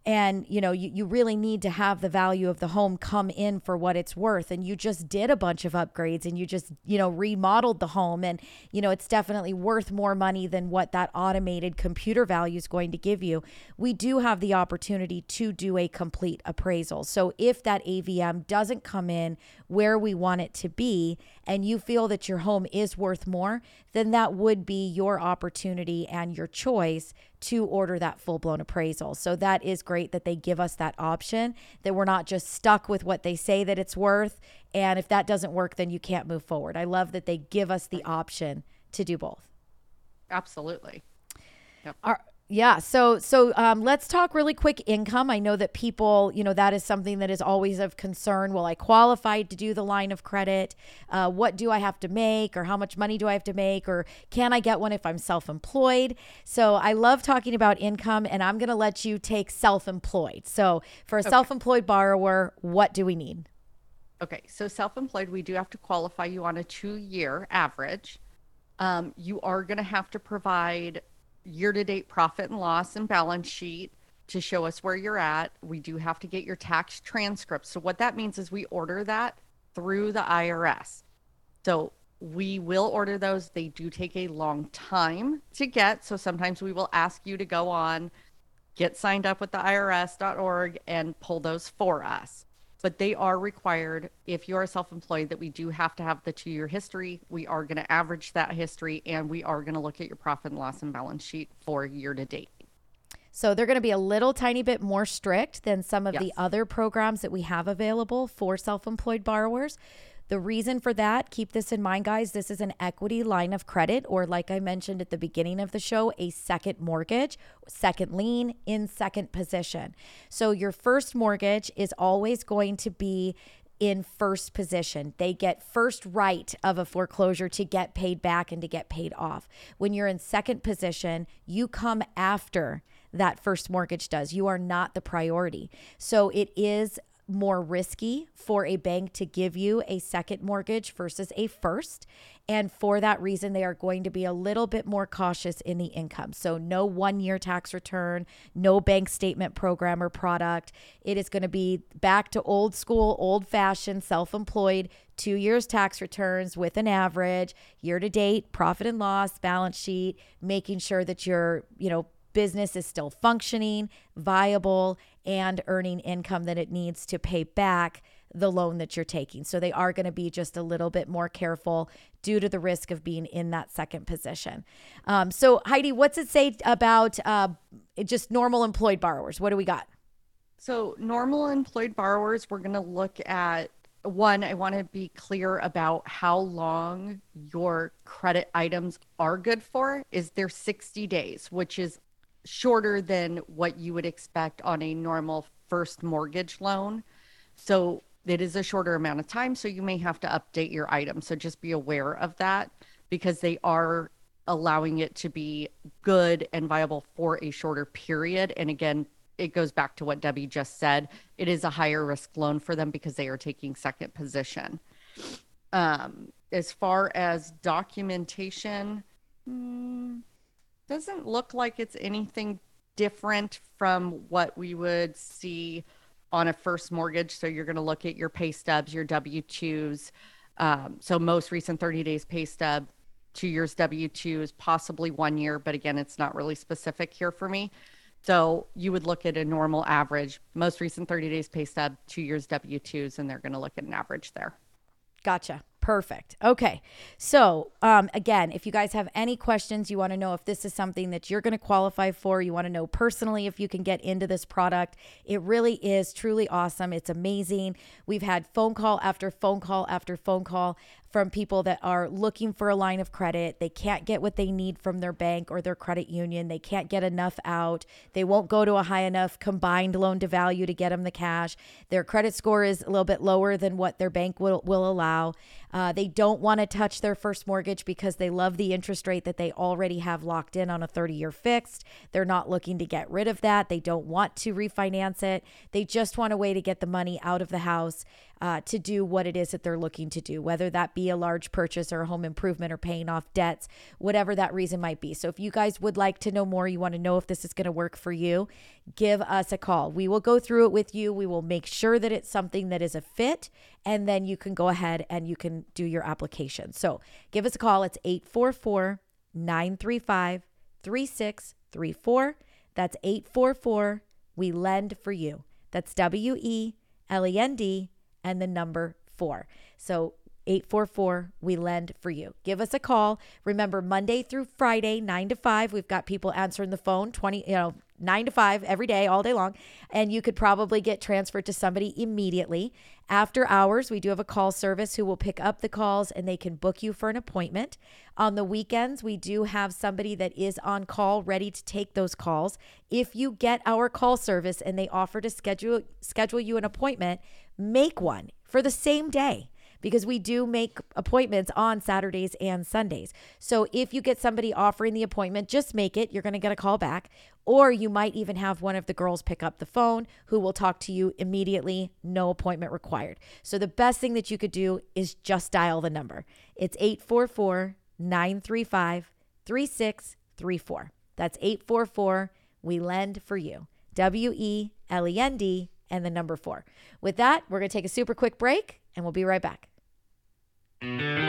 Speaker 3: and you know you, you really need to have the value of the home come in for what it's worth. And you just did a bunch of upgrades and you just you know remodeled the home. And you know it's definitely worth more money than what that automated computer value is going to give you. We do have the opportunity to do a complete appraisal. So if that avm doesn't come in where we want it to be and you feel that your home is worth more then that would be your opportunity and your choice to order that full blown appraisal. So that is great that they give us that option, that we're not just stuck with what they say that it's worth. And if that doesn't work, then you can't move forward. I love that they give us the option to do both.
Speaker 4: Absolutely.
Speaker 3: Are, yeah. So so um, let's talk really quick income. I know that people, you know, that is something that is always of concern. Will I qualify to do the line of credit? Uh, what do I have to make, or how much money do I have to make, or can I get one if I'm self-employed? So I love talking about income, and I'm going to let you take self-employed. So for a self-employed borrower, what do we need?
Speaker 4: Okay, so self-employed, we do have to qualify you on a two-year average. Um, you are going to have to provide year-to-date profit and loss and balance sheet to show us where you're at. We do have to get your tax transcripts. So what that means is we order that through the IRS. So we will order those. They do take a long time to get. So sometimes we will ask you to go on, get signed up with the IRS.org and pull those for us but they are required if you are self-employed that we do have to have the two-year history. We are going to average that history and we are going to look at your profit and loss and balance sheet for year to date
Speaker 3: So they're going to be a little tiny bit more strict than some of the other programs that we have available for self employed borrowers. The reason for that, keep this in mind, guys, this is an equity line of credit, or like I mentioned at the beginning of the show, a second mortgage, second lien in second position. So your first mortgage is always going to be in first position. They get first right of a foreclosure to get paid back and to get paid off. When you're in second position, you come after that first mortgage does. You are not the priority. So it is more risky for a bank to give you a second mortgage versus a first. And for that reason, they are going to be a little bit more cautious in the income. So, no one year tax return, no bank statement program or product. It is going to be back to old school, old fashioned, self employed, two years tax returns with an average, year to date, profit and loss, balance sheet, making sure that you're, you know, business is still functioning, viable, and earning income that it needs to pay back the loan that you're taking. So they are going to be just a little bit more careful due to the risk of being in that second position. Um, so, Heidi, what's it say about uh, just normal employed borrowers? What do we got?
Speaker 4: So, normal employed borrowers, we're going to look at one, I want to be clear about how long your credit items are good for. Is there 60 days, which is shorter than what you would expect on a normal first mortgage loan. So, it is a shorter amount of time. So, you may have to update your item. So, just be aware of that because they are allowing it to be good and viable for a shorter period. And again, it goes back to what Debbie just said. It is a higher risk loan for them because they are taking second position. Um, as far as documentation, hmm, doesn't look like it's anything different from what we would see on a first mortgage. So you're going to look at your pay stubs, your W 2s. Um, so most recent 30 days pay stub, two years W 2s, possibly one year. But again, it's not really specific here for me. So you would look at a normal average, most recent 30 days pay stub, two years W 2s, and they're going to look at an average there.
Speaker 3: Gotcha. Perfect. Okay. So, um, again, if you guys have any questions, you want to know if this is something that you're going to qualify for, you want to know personally if you can get into this product, it really is truly awesome. It's amazing. We've had phone call after phone call after phone call from people that are looking for a line of credit. They can't get what they need from their bank or their credit union. They can't get enough out. They won't go to a high enough combined loan to value to get them the cash. Their credit score is a little bit lower than what their bank will, will allow. Uh, they don't want to touch their first mortgage because they love the interest rate that they already have locked in on a 30 year fixed. They're not looking to get rid of that. They don't want to refinance it. They just want a way to get the money out of the house uh, to do what it is that they're looking to do, whether that be a large purchase or a home improvement or paying off debts, whatever that reason might be. So if you guys would like to know more, you want to know if this is going to work for you, give us a call. We will go through it with you. We will make sure that it's something that is a fit, and then you can go ahead and you can do your application. So give us a call. It's 844 935 3634. That's 844 We Lend for You. That's W E L E N D and the number four. So 844 we lend for you give us a call remember monday through friday 9 to 5 we've got people answering the phone 20 you know nine to five every day, all day long. And you could probably get transferred to somebody immediately. After hours, we do have a call service who will pick up the calls and they can book you for an appointment. On the weekends, we do have somebody that is on call ready to take those calls. If you get our call service and they offer to schedule schedule you an appointment, make one for the same day because we do make appointments on Saturdays and Sundays. So if you get somebody offering the appointment, just make it. You're going to get a call back. Or you might even have one of the girls pick up the phone who will talk to you immediately, no appointment required. So the best thing that you could do is just dial the number. It's 844 935 3634. That's 844 We Lend for You. W E L E N D and the number four. With that, we're going to take a super quick break and we'll be right back. Mm-hmm.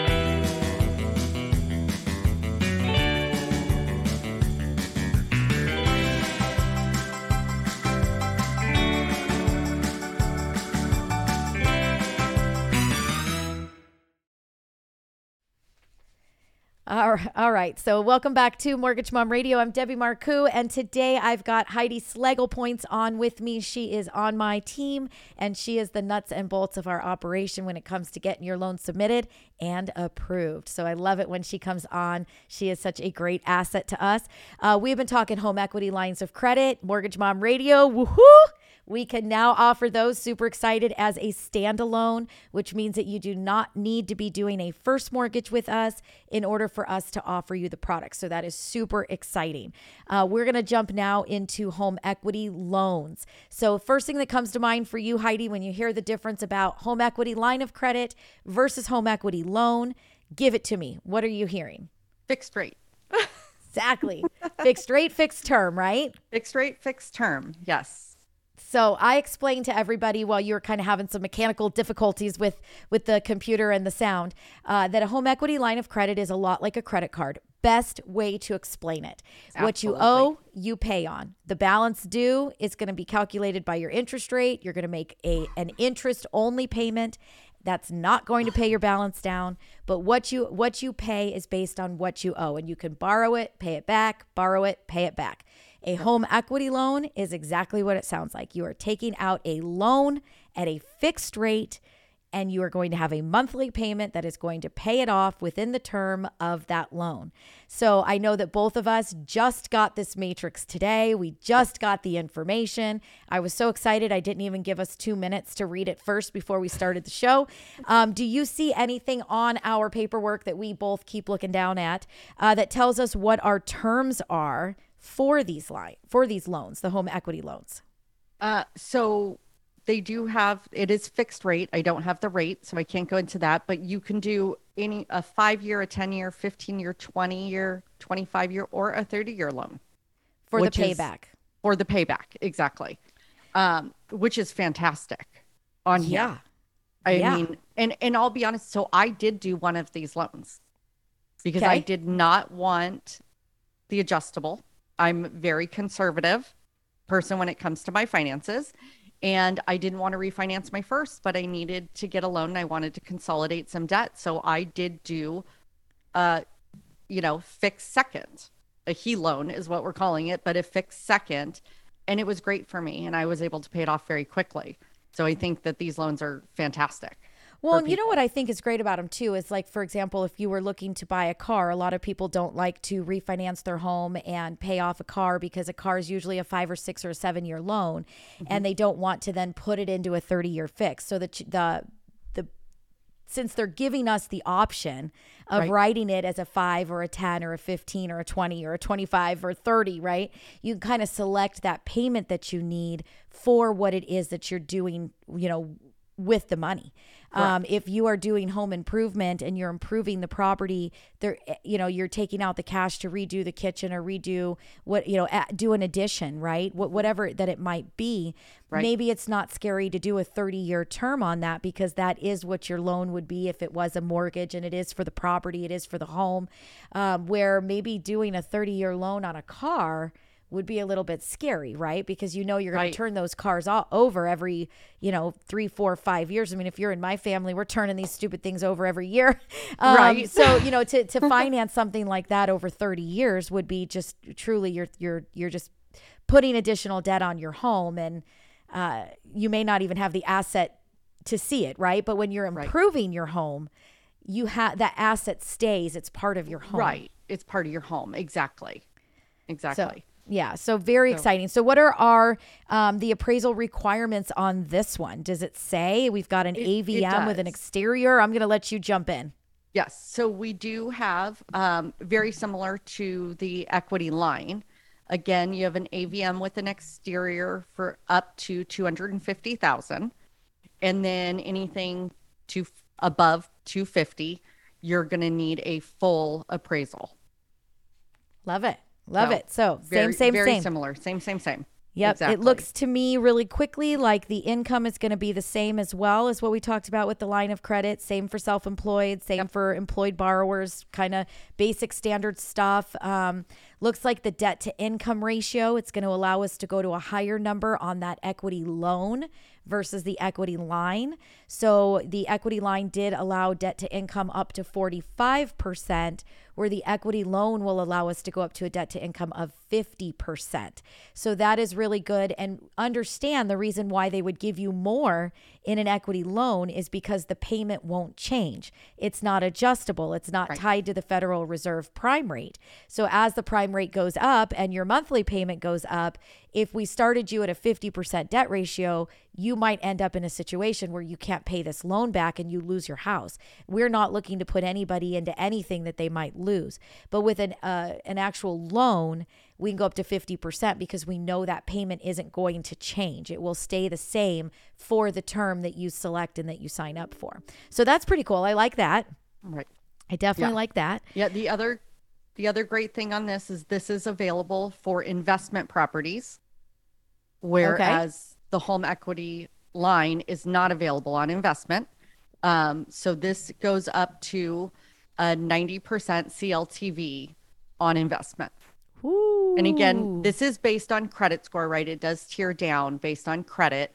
Speaker 3: All right. So, welcome back to Mortgage Mom Radio. I'm Debbie Marcoux, and today I've got Heidi Schlegel Points on with me. She is on my team, and she is the nuts and bolts of our operation when it comes to getting your loan submitted and approved. So, I love it when she comes on. She is such a great asset to us. Uh, we've been talking home equity lines of credit, Mortgage Mom Radio. Woohoo! We can now offer those super excited as a standalone, which means that you do not need to be doing a first mortgage with us in order for us to offer you the product. So that is super exciting. Uh, we're going to jump now into home equity loans. So, first thing that comes to mind for you, Heidi, when you hear the difference about home equity line of credit versus home equity loan, give it to me. What are you hearing?
Speaker 4: Fixed rate.
Speaker 3: Exactly. fixed rate, fixed term, right?
Speaker 4: Fixed rate, fixed term. Yes.
Speaker 3: So I explained to everybody while you were kind of having some mechanical difficulties with with the computer and the sound uh, that a home equity line of credit is a lot like a credit card. Best way to explain it. What you owe, you pay on. The balance due is going to be calculated by your interest rate. You're going to make a an interest only payment. That's not going to pay your balance down, but what you what you pay is based on what you owe and you can borrow it, pay it back, borrow it, pay it back. A home equity loan is exactly what it sounds like. You are taking out a loan at a fixed rate and you are going to have a monthly payment that is going to pay it off within the term of that loan. So I know that both of us just got this matrix today. We just got the information. I was so excited. I didn't even give us two minutes to read it first before we started the show. Um, do you see anything on our paperwork that we both keep looking down at uh, that tells us what our terms are for these line for these loans, the home equity loans?
Speaker 4: Uh, so they do have it is fixed rate. I don't have the rate, so I can't go into that. But you can do any a five year, a ten year, fifteen year, twenty year, twenty five year, or a thirty year loan
Speaker 3: For the
Speaker 4: Which is-
Speaker 3: payback.
Speaker 4: for the payback. Exactly, um, which is fantastic. On here.
Speaker 3: Yeah.
Speaker 4: I
Speaker 3: Yeah.
Speaker 4: mean, and and I'll be honest. So I did do one of these loans because I did not want the adjustable. I'm very conservative person when it comes to my finances, and I didn't want to refinance my first, but I needed to get a loan. And I wanted to consolidate some debt, so I did do, uh, you know, fixed second. A he loan is what we're calling it, but a fixed second, and it was great for me, and I was able to pay it off very quickly. So I think that these loans are fantastic.
Speaker 3: Well, and you know what I think is great about them too is like, for example, if you were looking to buy a car, a lot of people don't like to refinance their home and pay off a car because a car is usually a five or six or a seven year loan, and mm-hmm. they don't want to then put it into a thirty year fix. So the the the since they're giving us the option of
Speaker 4: Right.
Speaker 3: writing it as a five or a 10 or a 15 or a 20 or a 25 or 30, right? You kind of select that payment that you need for what it is that you're doing, you know, with the money. Um, if you are doing home improvement and you're improving the property, there, you know, you're taking out the cash to redo the kitchen or redo what, you know, do an addition, right? What, whatever that it might be.
Speaker 4: Right.
Speaker 3: Maybe it's not scary to do a 30 year term on that because that is what your loan would be if it was a mortgage and it is for the property, it is for the home. Um, where maybe doing a 30 year loan on a car would be a little bit scary, right? Because you know you're going
Speaker 4: Right.
Speaker 3: to turn those cars all over every, you know, three, four, five years. I mean, if you're in my family, we're turning these stupid things over every year. Um,
Speaker 4: Right.
Speaker 3: So you know, to to finance something like that over 30 years would be just truly you're you're you're just putting additional debt on your home and uh, you may not even have the asset to see it, right? But when you're improving your home, you have that asset stays. It's part of your home.
Speaker 4: Right. It's part of your home. Exactly. Exactly.
Speaker 3: So yeah, so very exciting. So what are our um, the appraisal requirements on this one? Does it say we've got an
Speaker 4: It- it
Speaker 3: AVM with an exterior? I'm going to let you jump in.
Speaker 4: Yes. So we do have um, very similar to the equity line. Again, you have an AVM with an exterior for up to 250,000 and then anything to above 250, you're going to need a full appraisal.
Speaker 3: Love it. Love
Speaker 4: So,
Speaker 3: it. So
Speaker 4: Very,
Speaker 3: same, same,
Speaker 4: very
Speaker 3: same.
Speaker 4: similar. Same, same, same.
Speaker 3: Yep.
Speaker 4: Exactly.
Speaker 3: It looks to me really quickly like the income is going to be the same as well as what we talked about with the line of credit. Same for self employed, same for employed borrowers, kind of basic standard stuff. Um, looks like the debt to income ratio, it's going to allow us to go to a higher number on that equity loan versus the equity line. So the equity line did allow debt to income up to 45%, where the equity loan will allow us to go up to a debt to income of 50%. So that is really good. And understand the reason why they would give you more in an equity loan is because the payment won't change. It's not adjustable, it's not tied to the Federal Reserve prime rate. So as the prime rate goes up and your monthly payment goes up, if we started you at a 50% debt ratio, you might end up in a situation where you can't pay this loan back and you lose your house. We're not looking to put anybody into anything that they might lose. But with an uh, an actual loan, we can go up to 50% because we know that payment isn't going to change. It will stay the same for the term that you select and that you sign up for. So that's pretty cool. I like that.
Speaker 4: right.
Speaker 3: I definitely
Speaker 4: Yeah.
Speaker 3: like that.
Speaker 4: Yeah, the other the other great thing on this is this is available for investment properties whereas the home equity line is not available on investment. Um, so this goes up to a 90% CLTV on investment.
Speaker 3: Ooh.
Speaker 4: And again, this is based on credit score, right? It does tier down based on credit.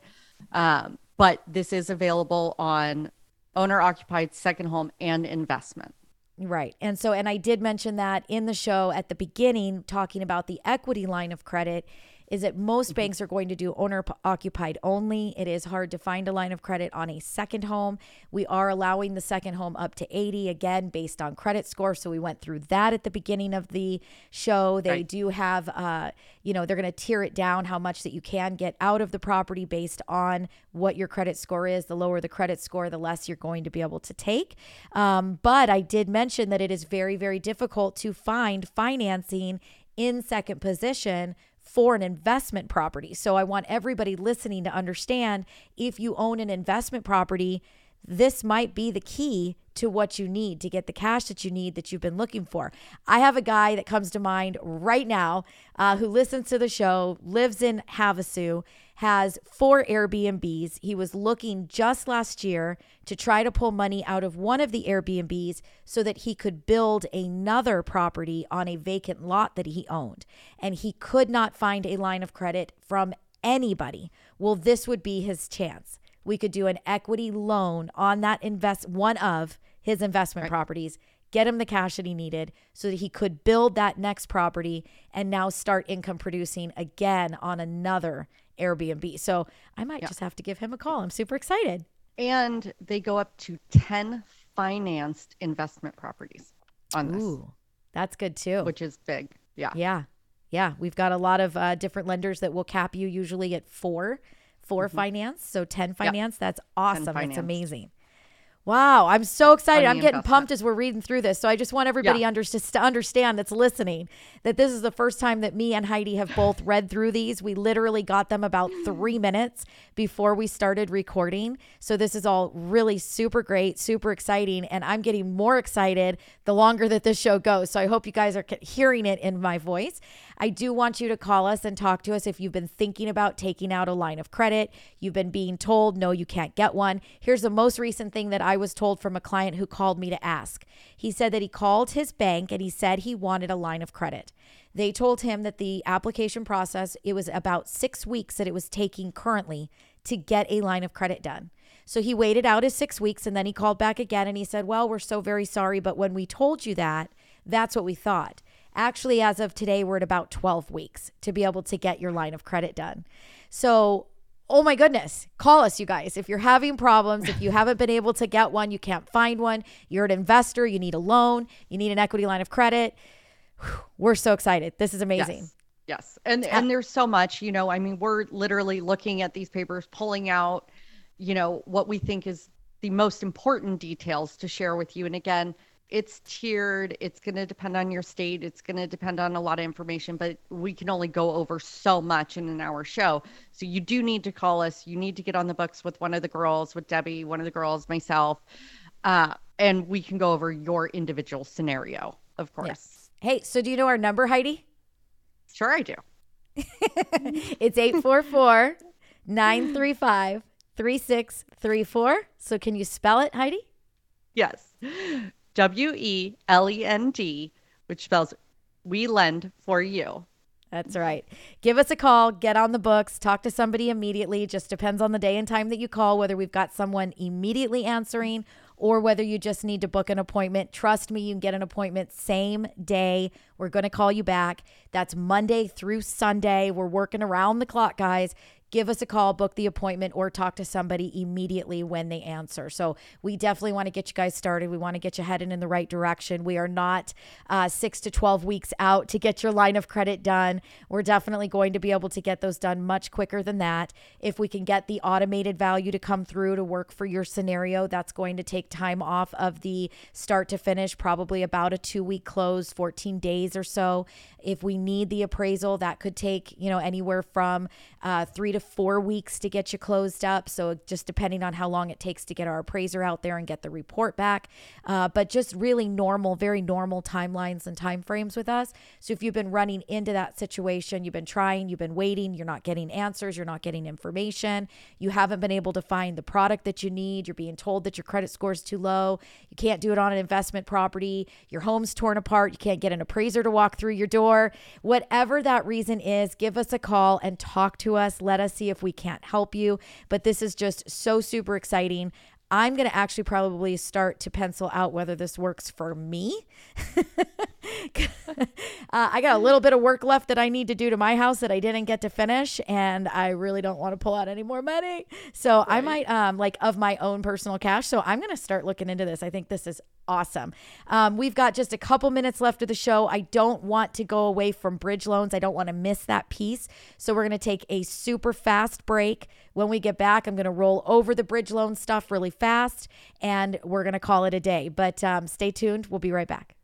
Speaker 4: Um, but this is available on owner occupied second home and investment.
Speaker 3: Right. And so, and I did mention that in the show at the beginning, talking about the equity line of credit, is that most banks are going to do owner occupied only. It is hard to find a line of credit on a second home. We are allowing the second home up to 80 again based on credit score. So we went through that at the beginning of the show. They
Speaker 4: Right.
Speaker 3: do have, uh, you know, they're going to tier it down how much that you can get out of the property based on what your credit score is. The lower the credit score, the less you're going to be able to take. Um, but I did mention that it is very, very difficult to find financing in second position for an investment property. So I want everybody listening to understand if you own an investment property, this might be the key to what you need to get the cash that you need that you've been looking for. I have a guy that comes to mind right now uh, who listens to the show, lives in Havasu, has four Airbnbs. He was looking just last year to try to pull money out of one of the Airbnbs so that he could build another property on a vacant lot that he owned. And he could not find a line of credit from anybody. Well, this would be his chance we could do an equity loan on that invest one of his investment properties get him the cash that he needed so that he could build that next property and now start income producing again on another Airbnb. So I might just have to give him a call. I'm super excited.
Speaker 4: and they go up to 10 financed investment properties on this,
Speaker 3: Ooh, that's good too.
Speaker 4: which is big. Yeah.
Speaker 3: Yeah. Yeah. We've got a lot of uh, different lenders that will cap you usually at four, 4 finance. So 10 finance. That's awesome.
Speaker 4: Financed.
Speaker 3: amazing. Wow. I'm so excited. I'm getting pumped as we're reading through this. So I just want everybody
Speaker 4: Yeah.
Speaker 3: under- to understand that's listening that this is the first time that me and Heidi have both read through these. We literally got them about three minutes before we started recording. So this is all really super great, super exciting. And I'm getting more excited the longer that this show goes. So I hope you guys are hearing it in my voice. I do want you to call us and talk to us if you've been thinking about taking out a line of credit. You've been being told, no, you can't get one. Here's the most recent thing that I was told from a client who called me to ask. He said that he called his bank and he said he wanted a line of credit. They told him that the application process, it was about six weeks that it was taking currently to get a line of credit done. So he waited out his six weeks and then he called back again and he said, Well, we're so very sorry, but when we told you that, that's what we thought. Actually, as of today, we're at about 12 weeks to be able to get your line of credit done. So, oh my goodness, call us, you guys. If you're having problems, if you haven't been able to get one, you can't find one, you're an investor, you need a loan, you need an equity line of credit. We're so excited. This is amazing.
Speaker 4: Yes. Yes. And and there's so much, you know, I mean, we're literally looking at these papers, pulling out, you know, what we think is the most important details to share with you. And again, it's tiered. It's going to depend on your state. It's going to depend on a lot of information, but we can only go over so much in an hour show. So you do need to call us. You need to get on the books with one of the girls, with Debbie, one of the girls, myself, uh, and we can go over your individual scenario, of course.
Speaker 3: Yes. Hey, so do you know our number, Heidi?
Speaker 4: Sure, I do.
Speaker 3: it's 844 935 3634. So can you spell it, Heidi?
Speaker 4: Yes. W E L E N D, which spells we lend for you.
Speaker 3: That's right. Give us a call, get on the books, talk to somebody immediately. Just depends on the day and time that you call, whether we've got someone immediately answering or whether you just need to book an appointment. Trust me, you can get an appointment same day. We're going to call you back. That's Monday through Sunday. We're working around the clock, guys give us a call, book the appointment, or talk to somebody immediately when they answer. So we definitely want to get you guys started. We want to get you heading in the right direction. We are not uh, six to 12 weeks out to get your line of credit done. We're definitely going to be able to get those done much quicker than that. If we can get the automated value to come through to work for your scenario, that's going to take time off of the start to finish, probably about a two week close, 14 days or so. If we need the appraisal, that could take, you know, anywhere from uh, three to four weeks to get you closed up. So just depending on how long it takes to get our appraiser out there and get the report back. Uh, but just really normal, very normal timelines and timeframes with us. So if you've been running into that situation, you've been trying, you've been waiting, you're not getting answers, you're not getting information, you haven't been able to find the product that you need, you're being told that your credit score is too low, you can't do it on an investment property, your home's torn apart, you can't get an appraiser to walk through your door whatever that reason is, give us a call and talk to us. Let us see if we can't help you. But this is just so super exciting. I'm going to actually probably start to pencil out whether this works for me. uh, I got a little bit of work left that I need to do to my house that I didn't get to finish, and I really don't want to pull out any more money. So right. I might, um, like, of my own personal cash. So I'm going to start looking into this. I think this is awesome. Um, we've got just a couple minutes left of the show. I don't want to go away from bridge loans. I don't want to miss that piece. So we're going to take a super fast break. When we get back, I'm going to roll over the bridge loan stuff really fast and we're going to call it a day. But um, stay tuned. We'll be right back.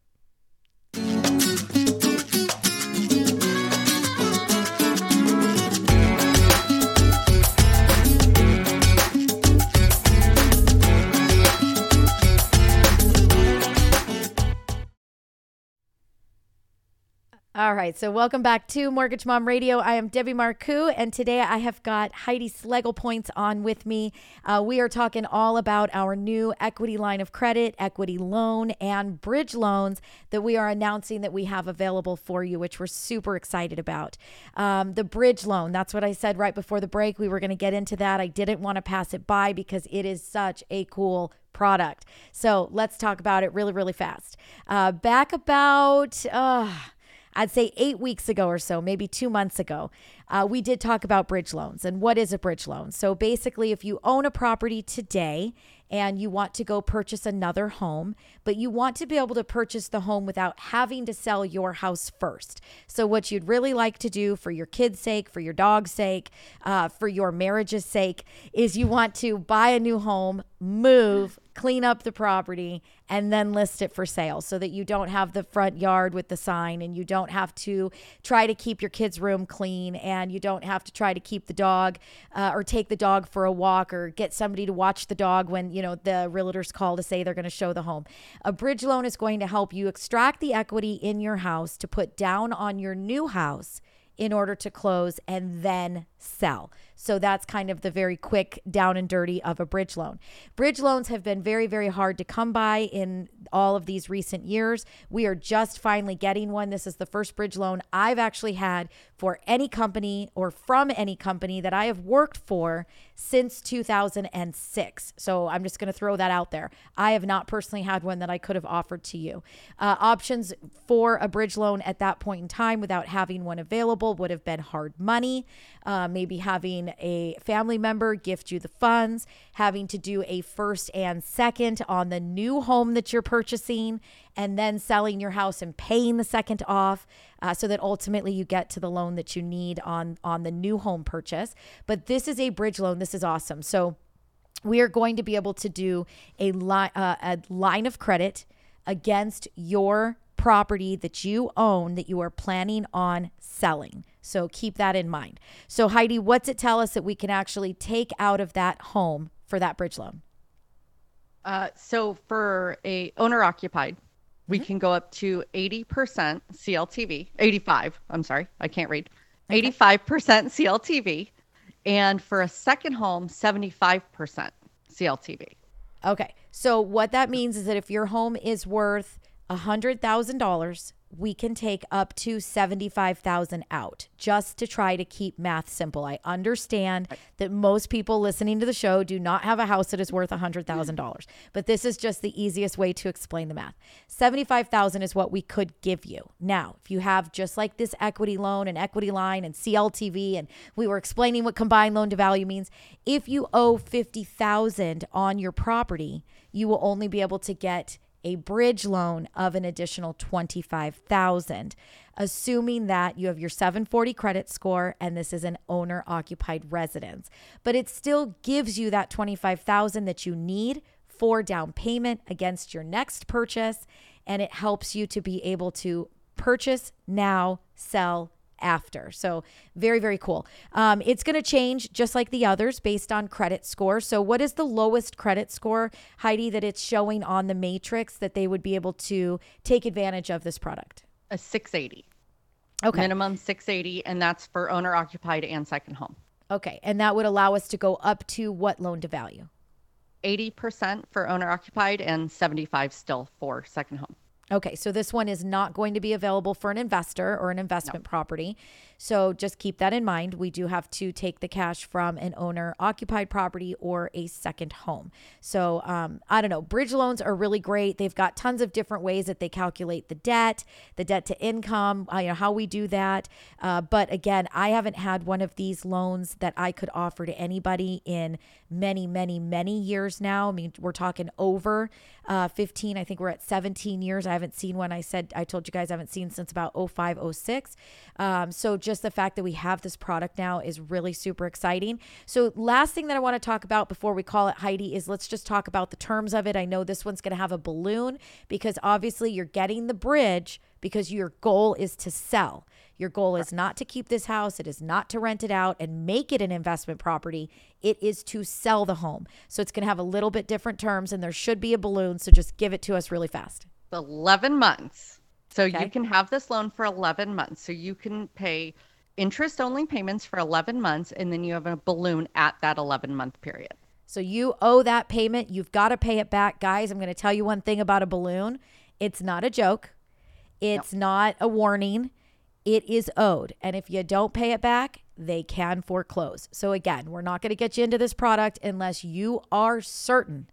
Speaker 3: All right, so welcome back to Mortgage Mom Radio. I am Debbie Marcoux, and today I have got Heidi Schlegel Points on with me. Uh, we are talking all about our new equity line of credit, equity loan, and bridge loans that we are announcing that we have available for you, which we're super excited about. Um, the bridge loan, that's what I said right before the break. We were going to get into that. I didn't want to pass it by because it is such a cool product. So let's talk about it really, really fast. Uh, back about. Uh, I'd say eight weeks ago or so, maybe two months ago, uh, we did talk about bridge loans. And what is a bridge loan? So basically, if you own a property today and you want to go purchase another home, but you want to be able to purchase the home without having to sell your house first. So, what you'd really like to do for your kids' sake, for your dog's sake, uh, for your marriage's sake, is you want to buy a new home, move, clean up the property, and then list it for sale so that you don't have the front yard with the sign and you don't have to try to keep your kids' room clean and you don't have to try to keep the dog uh, or take the dog for a walk or get somebody to watch the dog when, you know, the realtors call to say they're going to show the home. A bridge loan is going to help you extract the equity in your house to put down on your new house in order to close and then sell. So that's kind of the very quick down and dirty of a bridge loan. Bridge loans have been very, very hard to come by in all of these recent years. We are just finally getting one. This is the first bridge loan I've actually had for any company or from any company that I have worked for since 2006. So I'm just going to throw that out there. I have not personally had one that I could have offered to you. Uh, options for a bridge loan at that point in time without having one available would have been hard money, uh, maybe having a family member gift you the funds, having to do a first and second on the new home that you're purchasing, and then selling your house and paying the second off uh, so that ultimately you get to the loan that you need on on the new home purchase. But this is a bridge loan. This is awesome. So we are going to be able to do a line uh, a line of credit against your property that you own that you are planning on selling. So keep that in mind. So Heidi, what's it tell us that we can actually take out of that home for that bridge loan?
Speaker 4: Uh, so for a owner occupied, we mm-hmm. can go up to 80% CLTV, 85, I'm sorry, I can't read. 85% CLTV and for a second home 75% CLTV.
Speaker 3: Okay. So what that means is that if your home is worth $100,000, we can take up to 75,000 out just to try to keep math simple. I understand that most people listening to the show do not have a house that is worth $100,000, but this is just the easiest way to explain the math. 75,000 is what we could give you. Now, if you have just like this equity loan and equity line and CLTV and we were explaining what combined loan to value means, if you owe 50,000 on your property, you will only be able to get a bridge loan of an additional 25,000 assuming that you have your 740 credit score and this is an owner occupied residence but it still gives you that 25,000 that you need for down payment against your next purchase and it helps you to be able to purchase now sell after. So, very, very cool. Um, it's going to change just like the others based on credit score. So, what is the lowest credit score, Heidi, that it's showing on the matrix that they would be able to take advantage of this product?
Speaker 4: A 680.
Speaker 3: Okay.
Speaker 4: Minimum 680 and that's for owner occupied and second home.
Speaker 3: Okay. And that would allow us to go up to what loan to value?
Speaker 4: 80% for owner occupied and 75 still for second home.
Speaker 3: Okay, so this one is not going to be available for an investor or an investment no. property. So just keep that in mind. We do have to take the cash from an owner occupied property or a second home. So um, I don't know. Bridge loans are really great. They've got tons of different ways that they calculate the debt, the debt to income, uh, you know, how we do that. Uh, but again, I haven't had one of these loans that I could offer to anybody in many, many, many years now. I mean, we're talking over uh, 15. I think we're at 17 years. I haven't seen one. I said, I told you guys I haven't seen since about 05, 06. Um, so just just the fact that we have this product now is really super exciting. So, last thing that I want to talk about before we call it Heidi is let's just talk about the terms of it. I know this one's going to have a balloon because obviously you're getting the bridge because your goal is to sell. Your goal is not to keep this house, it is not to rent it out and make it an investment property. It is to sell the home. So it's going to have a little bit different terms and there should be a balloon. So just give it to us really fast.
Speaker 4: 11 months. So okay. you can have this loan for 11 months. So you can pay interest only payments for 11 months and then you have a balloon at that 11 month period.
Speaker 3: So you owe that payment. You've got to pay it back. Guys, I'm going to tell you one thing about a balloon it's not a joke, it's not a warning. It is owed. And if you don't pay it back, they can foreclose. So, again, we're not going to get you into this product unless you are certain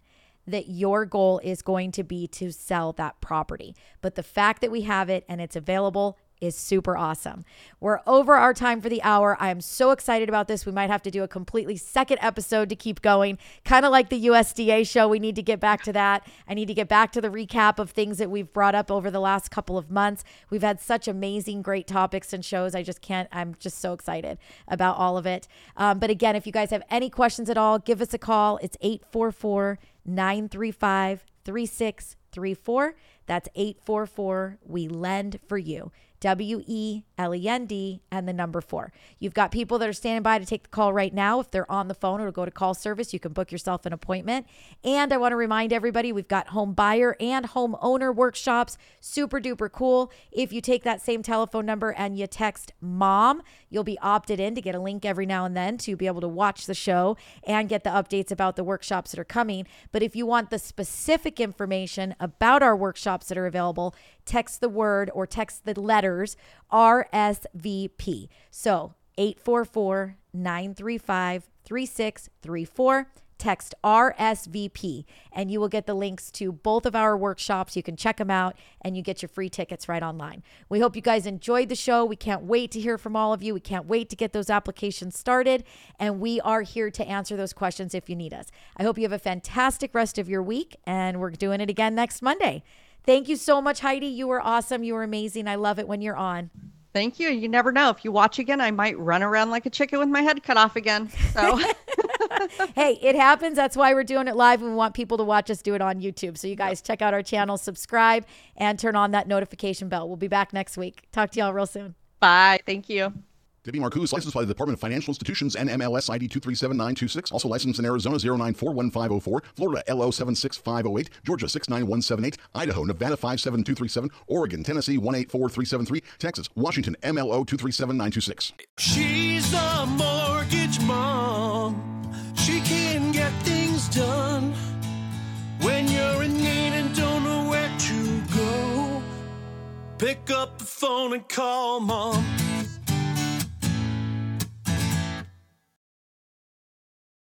Speaker 3: that your goal is going to be to sell that property. But the fact that we have it and it's available is super awesome. We're over our time for the hour. I am so excited about this. We might have to do a completely second episode to keep going, kind of like the USDA show. We need to get back to that. I need to get back to the recap of things that we've brought up over the last couple of months. We've had such amazing, great topics and shows. I just can't, I'm just so excited about all of it. Um, but again, if you guys have any questions at all, give us a call. It's 844 935 3634. That's 844 We Lend for You. W E L E N D and the number four. You've got people that are standing by to take the call right now. If they're on the phone or go to call service, you can book yourself an appointment. And I want to remind everybody we've got home buyer and home owner workshops. Super duper cool. If you take that same telephone number and you text mom, you'll be opted in to get a link every now and then to be able to watch the show and get the updates about the workshops that are coming. But if you want the specific information about our workshops that are available, text the word or text the letters RSVP. So 844 935 3634. Text RSVP and you will get the links to both of our workshops. You can check them out and you get your free tickets right online. We hope you guys enjoyed the show. We can't wait to hear from all of you. We can't wait to get those applications started. And we are here to answer those questions if you need us. I hope you have a fantastic rest of your week and we're doing it again next Monday. Thank you so much, Heidi. You were awesome. You were amazing. I love it when you're on.
Speaker 4: Thank you. You never know. If you watch again, I might run around like a chicken with my head cut off again. So,
Speaker 3: hey, it happens. That's why we're doing it live. We want people to watch us do it on YouTube. So, you guys check out our channel, subscribe, and turn on that notification bell. We'll be back next week. Talk to y'all real soon.
Speaker 4: bye. Thank you.
Speaker 1: Debbie Marcoux, licensed by the Department of Financial Institutions and MLS ID 237926. Also licensed in Arizona 0941504, Florida LO 76508, Georgia 69178, Idaho, Nevada 57237, Oregon, Tennessee 184373, Texas, Washington MLO 237926.
Speaker 2: She's a mortgage mom. She can get things done. When you're in need and don't know where to go, pick up the phone and call mom.